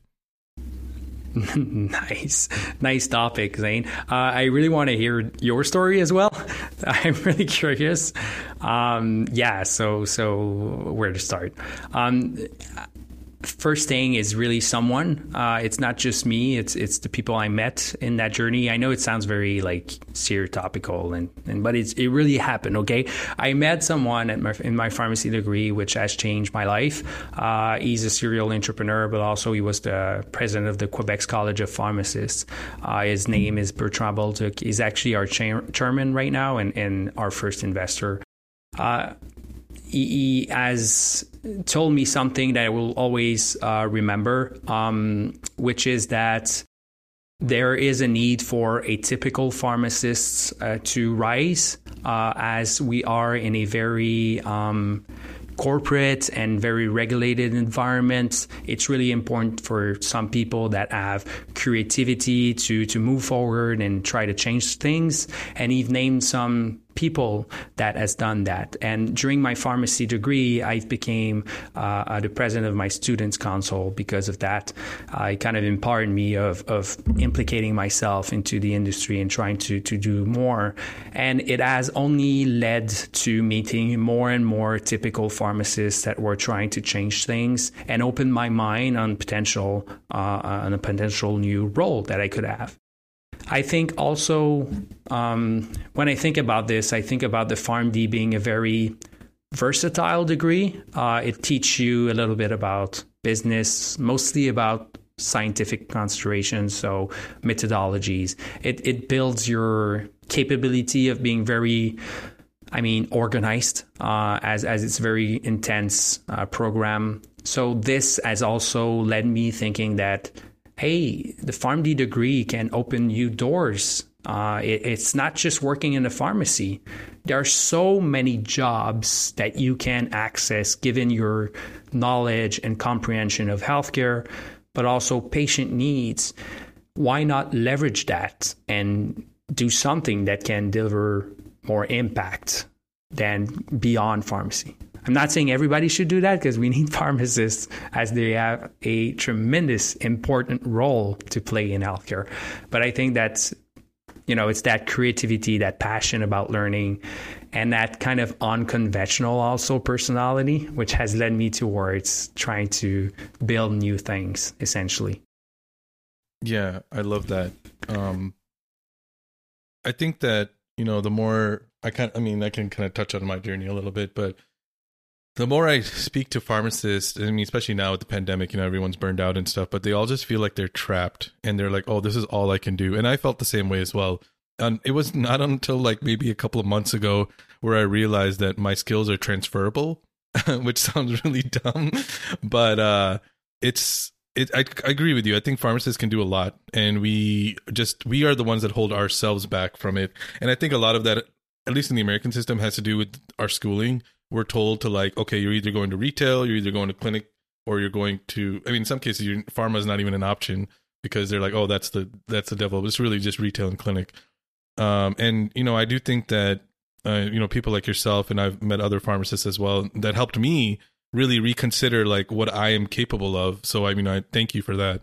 [laughs] nice, nice topic, Zain. Uh, I really want to hear your story as well. [laughs] I'm really curious. Um, yeah, so so where to start? Um, first thing is really someone. Uh, it's not just me. It's it's the people I met in that journey. I know it sounds very like stereotypical, and, and but it's it really happened. Okay, I met someone at my, in my pharmacy degree, which has changed my life. Uh, he's a serial entrepreneur, but also he was the president of the Quebec's College of Pharmacists. Uh, his name is Bertrand Bolduc. He's actually our chair, chairman right now and, and our first investor. Uh, he, has told me something that I will always uh, remember, um, which is that there is a need for atypical pharmacists uh, to rise uh, as we are in a very um, corporate and very regulated environment. It's really important for some people that have creativity to to move forward and try to change things. And he's named some people that has done that. And during my pharmacy degree, I became uh, the president of my students' council because of that. Uh, it kind of empowered me of, of implicating myself into the industry and trying to, to do more. And it has only led to meeting more and more typical pharmacists that were trying to change things and open my mind on potential uh, on a potential new role that I could have. I think also um, when I think about this, I think about the PharmD being a very versatile degree. Uh, it teaches you a little bit about business, mostly about scientific considerations, so methodologies. It, it builds your capability of being very, I mean, organized uh, as as it's very intense uh, program. So this has also led me thinking that hey, the PharmD degree can open new doors. Uh, it, it's not just working in a pharmacy. There are so many jobs that you can access given your knowledge and comprehension of healthcare, but also patient needs. Why not leverage that and do something that can deliver more impact than beyond pharmacy? I'm not saying everybody should do that because we need [laughs] pharmacists as they have a tremendous important role to play in healthcare. But I think that's you know, it's that creativity, that passion about learning, and that kind of unconventional also personality, which has led me towards trying to build new things essentially. Yeah, I love that. Um I think that, you know, the more I can I mean, I can kind of touch on my journey a little bit, but the more I speak to pharmacists, I mean, especially now with the pandemic, you know, everyone's burned out and stuff, but they all just feel like they're trapped and they're like, oh, this is all I can do. And I felt the same way as well. And it was not until like maybe a couple of months ago where I realized that my skills are transferable, [laughs] which sounds really dumb, but uh, it's it, I, I, agree with you. I think pharmacists can do a lot, and we just we are the ones that hold ourselves back from it. And I think a lot of that, at least in the American system, has to do with our schooling we're told to like, okay, you're either going to retail, you're either going to clinic, or you're going to. I mean, in some cases, your pharma is not even an option because they're like, oh, that's the that's the devil. It's really just retail and clinic. Um, and you know, I do think that uh, you know people like yourself, and I've met other pharmacists as well that helped me really reconsider like what I am capable of. So I mean, I thank you for that.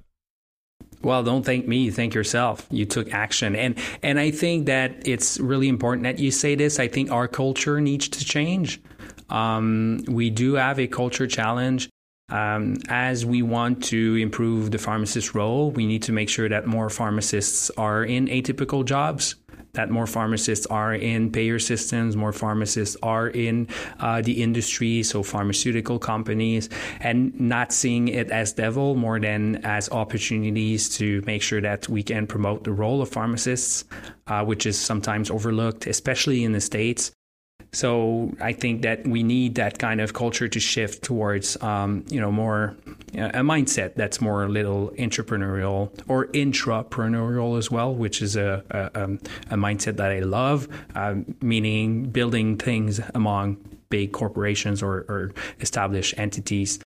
Well, don't thank me. Thank yourself. You took action, and and I think that it's really important that you say this. I think our culture needs to change. Um, we do have a culture challenge. Um, as we want to improve the pharmacist role, we need to make sure that more pharmacists are in atypical jobs, that more pharmacists are in payer systems, more pharmacists are in uh, the industry, so pharmaceutical companies, and not seeing it as devil more than as opportunities to make sure that we can promote the role of pharmacists, uh, which is sometimes overlooked, especially in the States. So I think that we need that kind of culture to shift towards, um, you know, more a mindset that's more a little entrepreneurial or intrapreneurial as well, which is a a, um, a mindset that I love, uh, meaning building things among big corporations or, or established entities.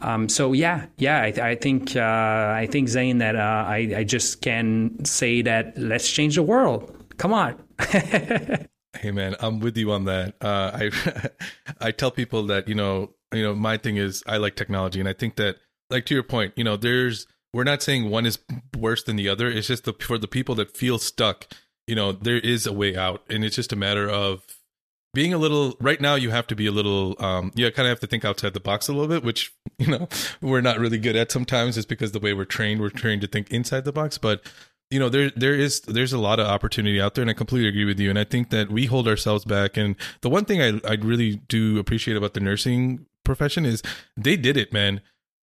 Um, so yeah, yeah, I, I think uh, I think Zain that uh, I, I just can say that let's change the world. Come on. [laughs] Hey man, I'm with you on that. Uh, I [laughs] I tell people that you know you know my thing is I like technology, and I think that like to your point, you know, there's we're not saying one is worse than the other. It's just the, for the people that feel stuck, you know, there is a way out, and it's just a matter of being a little. Right now, you have to be a little. Um, you kind of have to think outside the box a little bit, which [laughs] you know we're not really good at sometimes. It's because the way we're trained, we're trained to think inside the box, but you know there there is there's a lot of opportunity out there and i completely agree with you. And i think that we hold ourselves back. And the one thing i i really do appreciate about the nursing profession is they did it man.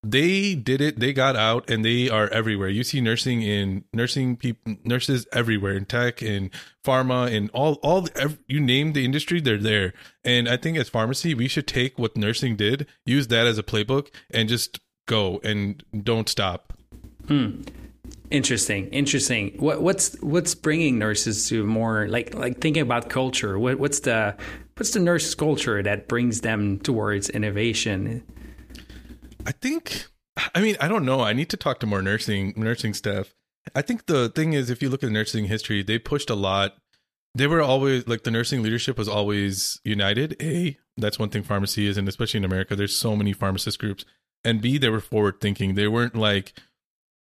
They did it. They got out and they are everywhere. You see nursing in nursing people nurses everywhere in tech in pharma and all all every, you name the industry they're there. And i think as pharmacy we should take what nursing did use that as a playbook and just go and don't stop. Hmm Interesting, interesting. What, what's what's bringing nurses to more like like thinking about culture? What, what's the what's the nurse culture that brings them towards innovation? I think. I mean, I don't know. I need to talk to more nursing nursing staff. I think the thing is, if you look at nursing history, they pushed a lot. They were always like the nursing leadership was always united. A, that's one thing pharmacy is, and especially in America, there's so many pharmacist groups. And B, they were forward thinking. They weren't like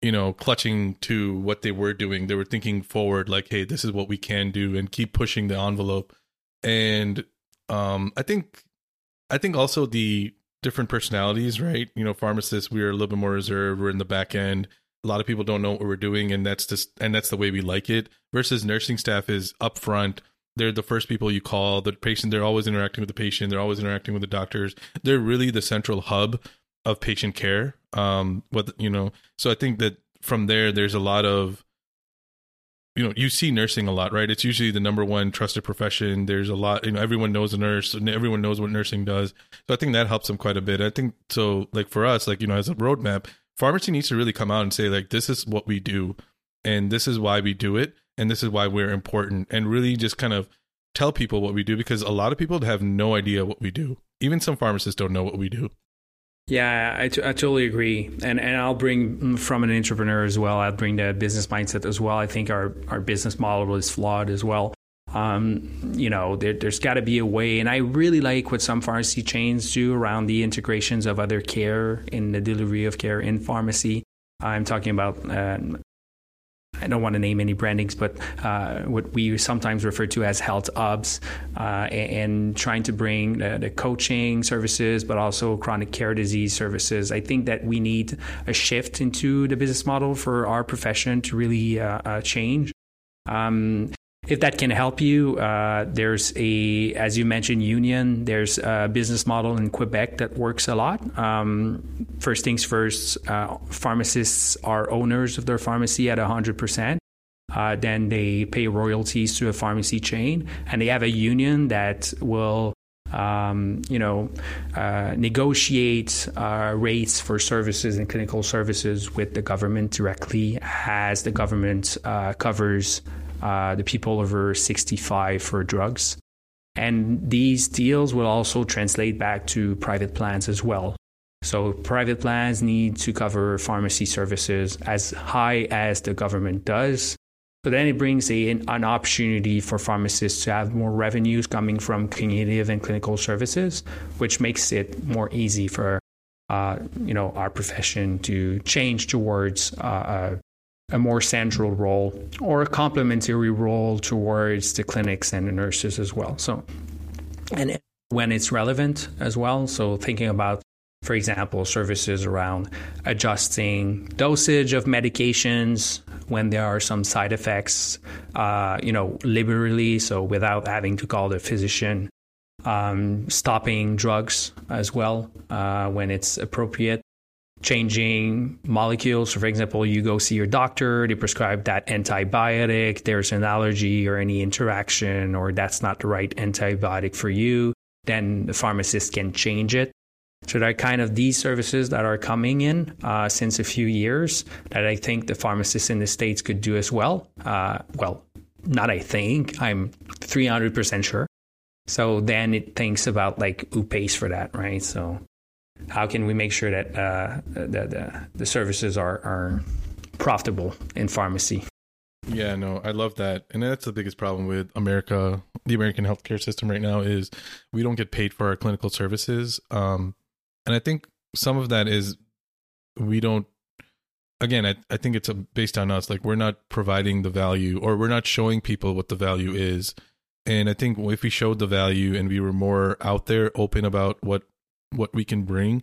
you know, clutching to what they were doing. They were thinking forward, like, hey, this is what we can do and keep pushing the envelope. And um, I think I think also the different personalities, right? You know, pharmacists, we are a little bit more reserved. We're in the back end. A lot of people don't know what we're doing, and that's just and that's the way we like it. Versus nursing staff is upfront. They're the first people you call. The patient, they're always interacting with the patient. They're always interacting with the doctors. They're really the central hub of patient care. Um, what you know, so I think that from there, there's a lot of you know you see nursing a lot right? It's usually the number one trusted profession. There's a lot you know everyone knows a nurse and everyone knows what nursing does. So i think that helps them quite a bit. I think so like for us like you know as a roadmap pharmacy needs to really come out and say like this is what we do and this is why we do it and this is why we're important and really just kind of tell people what we do because a lot of people have no idea what we do. Even some pharmacists don't know what we do yeah, I, t- I totally agree, and and I'll bring mm, from an entrepreneur as well. I'll bring the business mindset as well. I think our our business model is flawed as well. Um, you know, there, has got to be a way, and I really like what some pharmacy chains do around the integrations of other care in the delivery of care in pharmacy. I'm talking about uh, I don't want to name any brandings, but uh, what we sometimes refer to as health hubs, uh, and, trying to bring the, the, coaching services, but also chronic care disease services. I think that we need a shift into the business model for our profession to really uh, uh change. Um, if that can help you, uh, there's a, as you mentioned, union. There's a business model in Quebec that works a lot. Um, first things first, uh, pharmacists are owners of their pharmacy at 100%. Uh, then they pay royalties to a pharmacy chain, and they have a union that will um, you know, uh, negotiate uh, rates for services and clinical services with the government directly as the government uh, covers uh, the people over 65 for drugs. And these deals will also translate back to private plans as well. So, private plans need to cover pharmacy services as high as the government does. So then it brings a, an opportunity for pharmacists to have more revenues coming from cognitive and clinical services, which makes it more easy for uh, you know our profession to change towards uh, a, more central role or a complementary role towards the clinics and the nurses as well. So, and when it's relevant as well. So thinking about for example, services around adjusting dosage of medications when there are some side effects, uh, you know, liberally, so without having to call the physician, um, stopping drugs as well uh, when it's appropriate, changing molecules. So, for example, you go see your doctor, they prescribe that antibiotic, there's an allergy or any interaction, or that's not the right antibiotic for you, then the pharmacist can change it so there are kind of these services that are coming in uh, since a few years that I think the pharmacists in the states could do as well. Uh, well, not I think I'm 300% sure. So then it thinks about like who pays for that, right? So how can we make sure that uh, the, the, the services are, are profitable in pharmacy? Yeah, no, I love that. And that's the biggest problem with America, the American healthcare system right now is we don't get paid for our clinical services. Um, and I think some of that is we don't. Again, I, I think it's a, based on us. Like we're not providing the value, or we're not showing people what the value is. And I think if we showed the value and we were more out there, open about what what we can bring,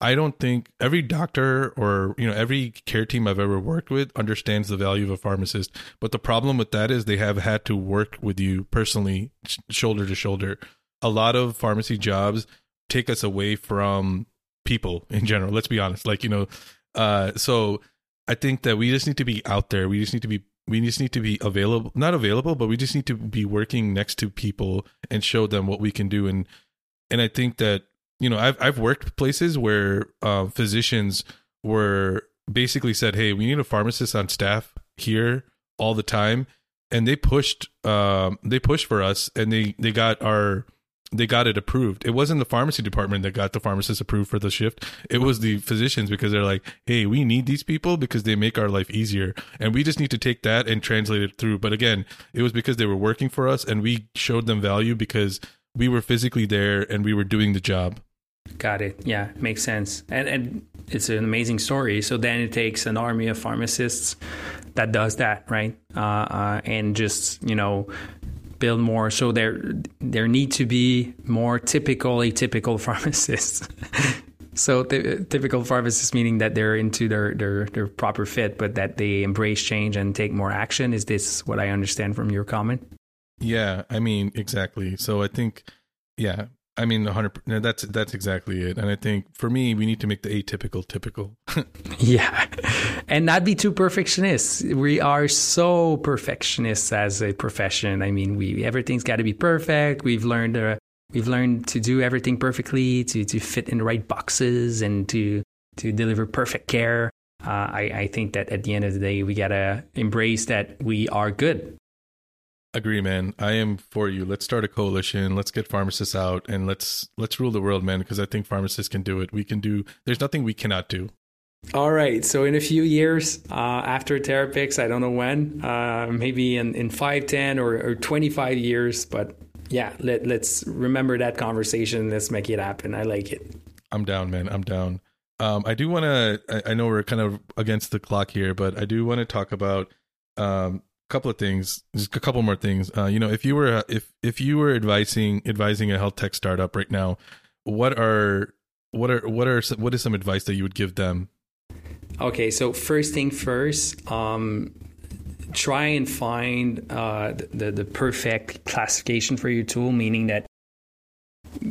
I don't think every doctor or you know every care team I've ever worked with understands the value of a pharmacist. But the problem with that is they have had to work with you personally, shoulder to shoulder. A lot of pharmacy jobs take us away from people in general. Let's be honest. Like, you know, uh, so I think that we just need to be out there. We just need to be we just need to be available not available but we just need to be working next to people and show them what we can do and and i think that you know i've i've worked places where uh, physicians were basically said hey we need a pharmacist on staff here all the time and they pushed um they pushed for us and they they got our they got it approved. It wasn't the pharmacy department that got the pharmacist approved for the shift. It was the physicians because they're like, "Hey, we need these people because they make our life easier, and we just need to take that and translate it through." But again, it was because they were working for us, and we showed them value because we were physically there and we were doing the job. Got it. Yeah, makes sense. And and it's an amazing story. So then it takes an army of pharmacists that does that, right? Uh, uh, and just you know build more. So there there need to be more typical atypical [laughs] pharmacists. so typical pharmacists meaning that they're into their, their their proper fit, but that they embrace change and take more action. Is this what I understand from your comment? Yeah, I mean exactly. So I think yeah, I mean, 100. That's that's exactly it. And I think for me, we need to make the atypical typical. [laughs] yeah, and not be too perfectionists. We are so perfectionists as a profession. I mean, we everything's got to be perfect. We've learned uh, we've learned to do everything perfectly, to to fit in the right boxes, and to to deliver perfect care. Uh, I, I think that at the end of the day, we gotta embrace that we are good Agree, man. I am for you. Let's start a coalition. Let's get pharmacists out and let's let's rule the world, man. Because I think pharmacists can do it. We can do. There's nothing we cannot do. All right. So in a few years uh, after TherAppX, I don't know when, uh, maybe in, in 5, 10 or, or 25 years. But yeah, let, let's remember that conversation. Let's make it happen. I like it. I'm down, man. I'm down. Um, I do want to, I, I, know we're kind of against the clock here, but I do want to talk about um, couple of things just a couple more things. Uh, you know if you were if if you were advising advising a health tech startup right now what are what are what are what is some advice that you would give them? Okay so first thing first um try and find uh, the, the perfect classification for your tool, meaning that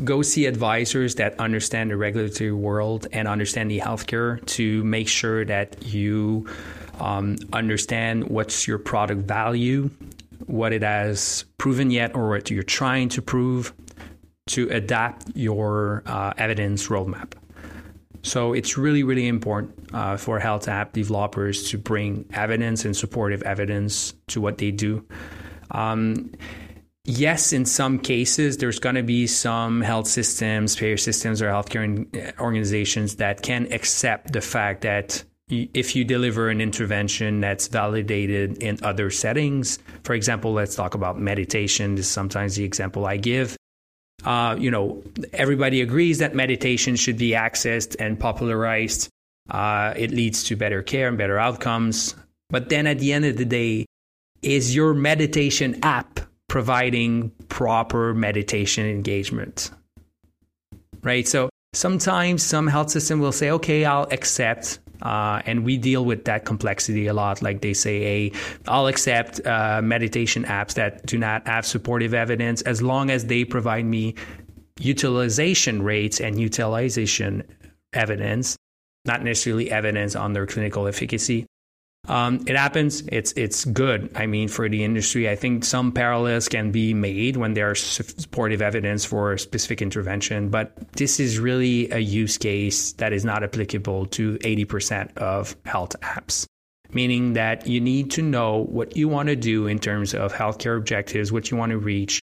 go see advisors that understand the regulatory world and understand the healthcare to make sure that you um, understand what's your product value, what it has proven yet, or what you're trying to prove to adapt your uh, evidence roadmap. So it's really, really important uh, for health app developers to bring evidence and supportive evidence to what they do. Um, yes, in some cases, there's going to be some health systems, payer systems, or healthcare uh, organizations that can accept the fact that if you deliver an intervention that's validated in other settings, for example, let's talk about meditation. This is sometimes the example I give. Uh, you know, everybody agrees that meditation should be accessed and popularized. Uh, it leads to better care and better outcomes. But then at the end of the day, is your meditation app providing proper meditation engagement? Right? So sometimes some health system will say, okay, I'll accept uh, and we deal with that complexity a lot. Like they say, hey, I'll accept uh, meditation apps that do not have supportive evidence as long as they provide me utilization rates and utilization evidence, not necessarily evidence on their clinical efficacy. Um, it happens. It's it's good. I mean, for the industry, I think some parallels can be made when there are supportive evidence for a specific intervention. But this is really a use case that is not applicable to 80% of health apps. Meaning that you need to know what you want to do in terms of healthcare objectives, what you want to reach,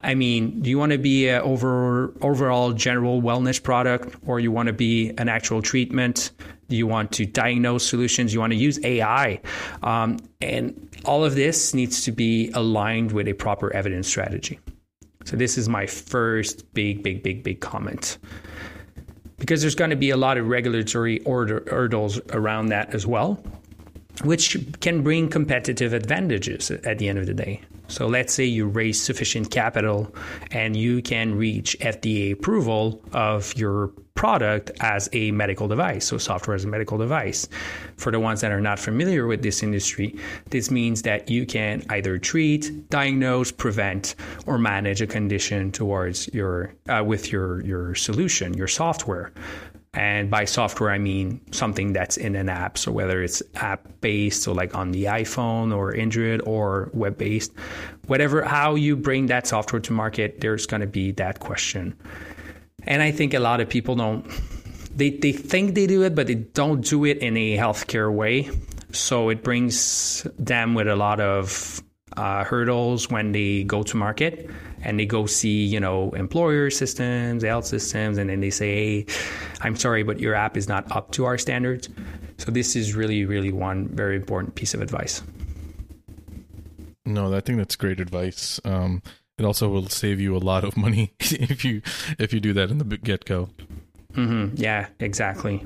I mean, do you want to be an over, overall general wellness product or you want to be an actual treatment? Do you want to diagnose solutions? You want to use AI? Um, and all of this needs to be aligned with a proper evidence strategy. So, this is my first big, big, big, big comment. Because there's going to be a lot of regulatory order, hurdles around that as well, which can bring competitive advantages at the end of the day. So let's say you raise sufficient capital and you can reach FDA approval of your product as a medical device, so software as a medical device. For the ones that are not familiar with this industry, this means that you can either treat, diagnose, prevent, or manage a condition towards your uh, with your your solution, your software. And by software, I mean something that's in an app. So whether it's app based, so like on the iPhone or Android or web based, whatever, how you bring that software to market, there's going to be that question. And I think a lot of people don't, they, they think they do it, but they don't do it in a healthcare way. So it brings them with a lot of uh, hurdles when they go to market and they go see, you know, employer systems, health systems, and then they say, hey, I'm sorry, but your app is not up to our standards. So this is really, really one very important piece of advice. No, I think that's great advice. Um, it also will save you a lot of money [laughs] if you if you do that in the get go. Mm-hmm. Yeah, exactly.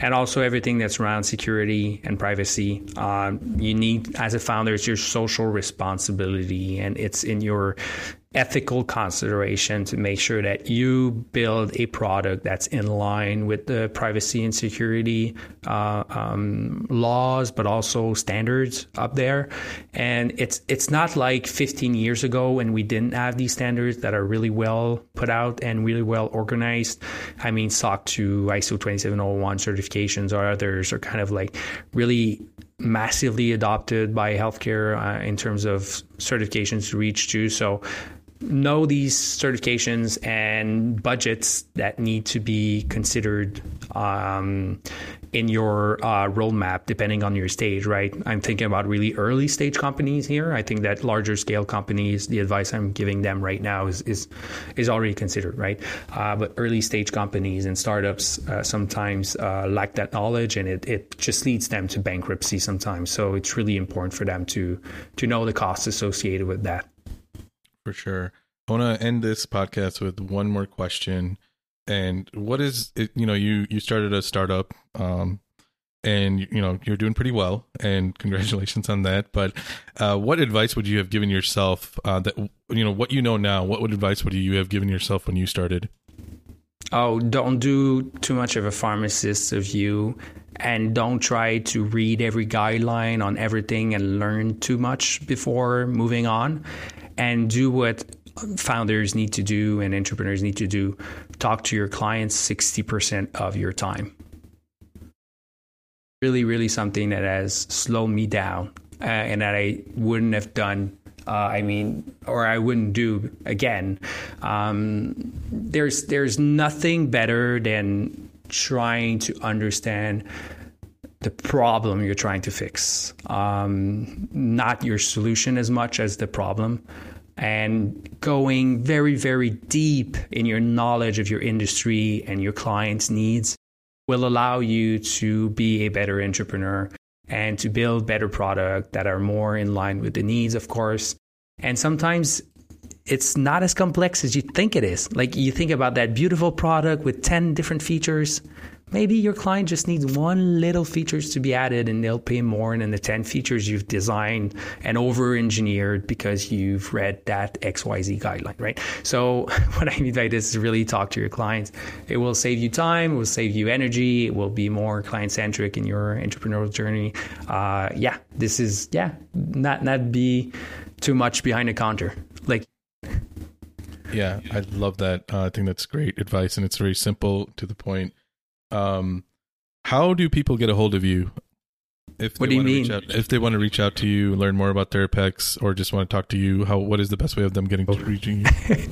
And also everything that's around security and privacy. Uh, you need, as a founder, it's your social responsibility, and it's in your ethical consideration to make sure that you build a product that's in line with the privacy and security uh, um, laws, but also standards up there. And it's it's not like 15 years ago when we didn't have these standards that are really well put out and really well organized. I mean, SOC 2, ISO 2701 certifications or others are kind of like really massively adopted by healthcare uh, in terms of certifications to reach to. So know these certifications and budgets that need to be considered um, in your uh, roadmap, depending on your stage, right? I'm thinking about really early stage companies here. I think that larger scale companies, the advice I'm giving them right now is is, is already considered, right? Uh, but early stage companies and startups uh, sometimes uh, lack that knowledge, and it, it just leads them to bankruptcy sometimes. So it's really important for them to to know the costs associated with that for sure. I want to end this podcast with one more question. And what is it? You know, you you started a startup, um, and you know you're doing pretty well, and [laughs] congratulations on that. But uh, what advice would you have given yourself? Uh, that you know what you know now. What would advice would you have given yourself when you started? Oh, don't do too much of a pharmacist of you and don't try to read every guideline on everything and learn too much before moving on and do what founders need to do and entrepreneurs need to do talk to your clients 60% of your time really really something that has slowed me down uh, and that i wouldn't have done uh, I mean, or I wouldn't do again. Um, there's there's nothing better than trying to understand the problem you're trying to fix, um, not your solution as much as the problem. And going very, very deep in your knowledge of your industry and your clients' needs will allow you to be a better entrepreneur and to build better product that are more in line with the needs, of course. And sometimes it's not as complex as you think it is. Like you think about that beautiful product with 10 different features, Maybe your client just needs one little features to be added and they'll pay more than the 10 features you've designed and over engineered because you've read that XYZ guideline, right? So [laughs] what I mean by this is really talk to your clients. It will save you time, it will save you energy, it will be more client centric in your entrepreneurial journey. Uh, yeah, this is, yeah, not, not be too much behind the counter. Like, yeah, I love that. Uh, I think that's great advice, and it's very simple to the point. Um, how do people get a hold of you? If what do you mean? Out, if they want to reach out to you, learn more about TherAppX, or just want to talk to you, how what is the best way of them getting to reaching you? [laughs]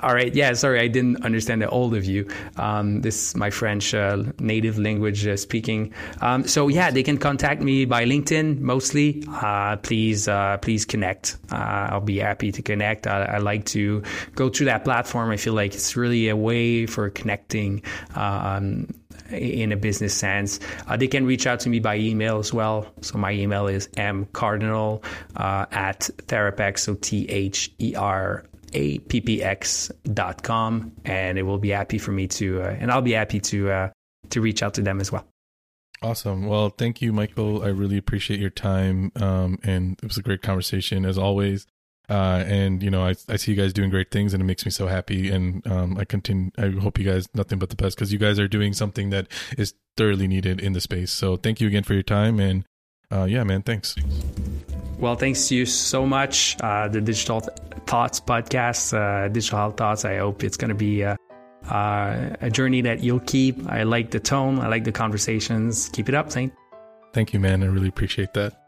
All right. Yeah. Sorry, I didn't understand the old of you. Um, this is my French uh, native language uh, speaking. Um, so yeah, they can contact me by LinkedIn mostly. Uh, please, uh, please connect. Uh, I'll be happy to connect. I, I, like to go through that platform. I feel like it's really a way for connecting. Um, in a business sense. Uh, they can reach out to me by email as well. So my email is mcardinal uh, at therapex, so T H E R appx.com and it will be happy for me to uh, and I'll be happy to uh, to reach out to them as well. Awesome. Well, thank you, Michaël. I really appreciate your time, um, and it was a great conversation as always. Uh, and you know, I I see you guys doing great things, and it makes me so happy. And um, I continue. I hope you guys nothing but the best because you guys are doing something that is thoroughly needed in the space. So thank you again for your time, and uh, yeah, man, thanks. Well, thanks to you so much. Uh, the Digital Thoughts podcast, uh, Digital Health Thoughts. I hope it's going to be a, uh, a journey that you'll keep. I like the tone. I like the conversations. Keep it up, Zain. Thank you, man. I really appreciate that.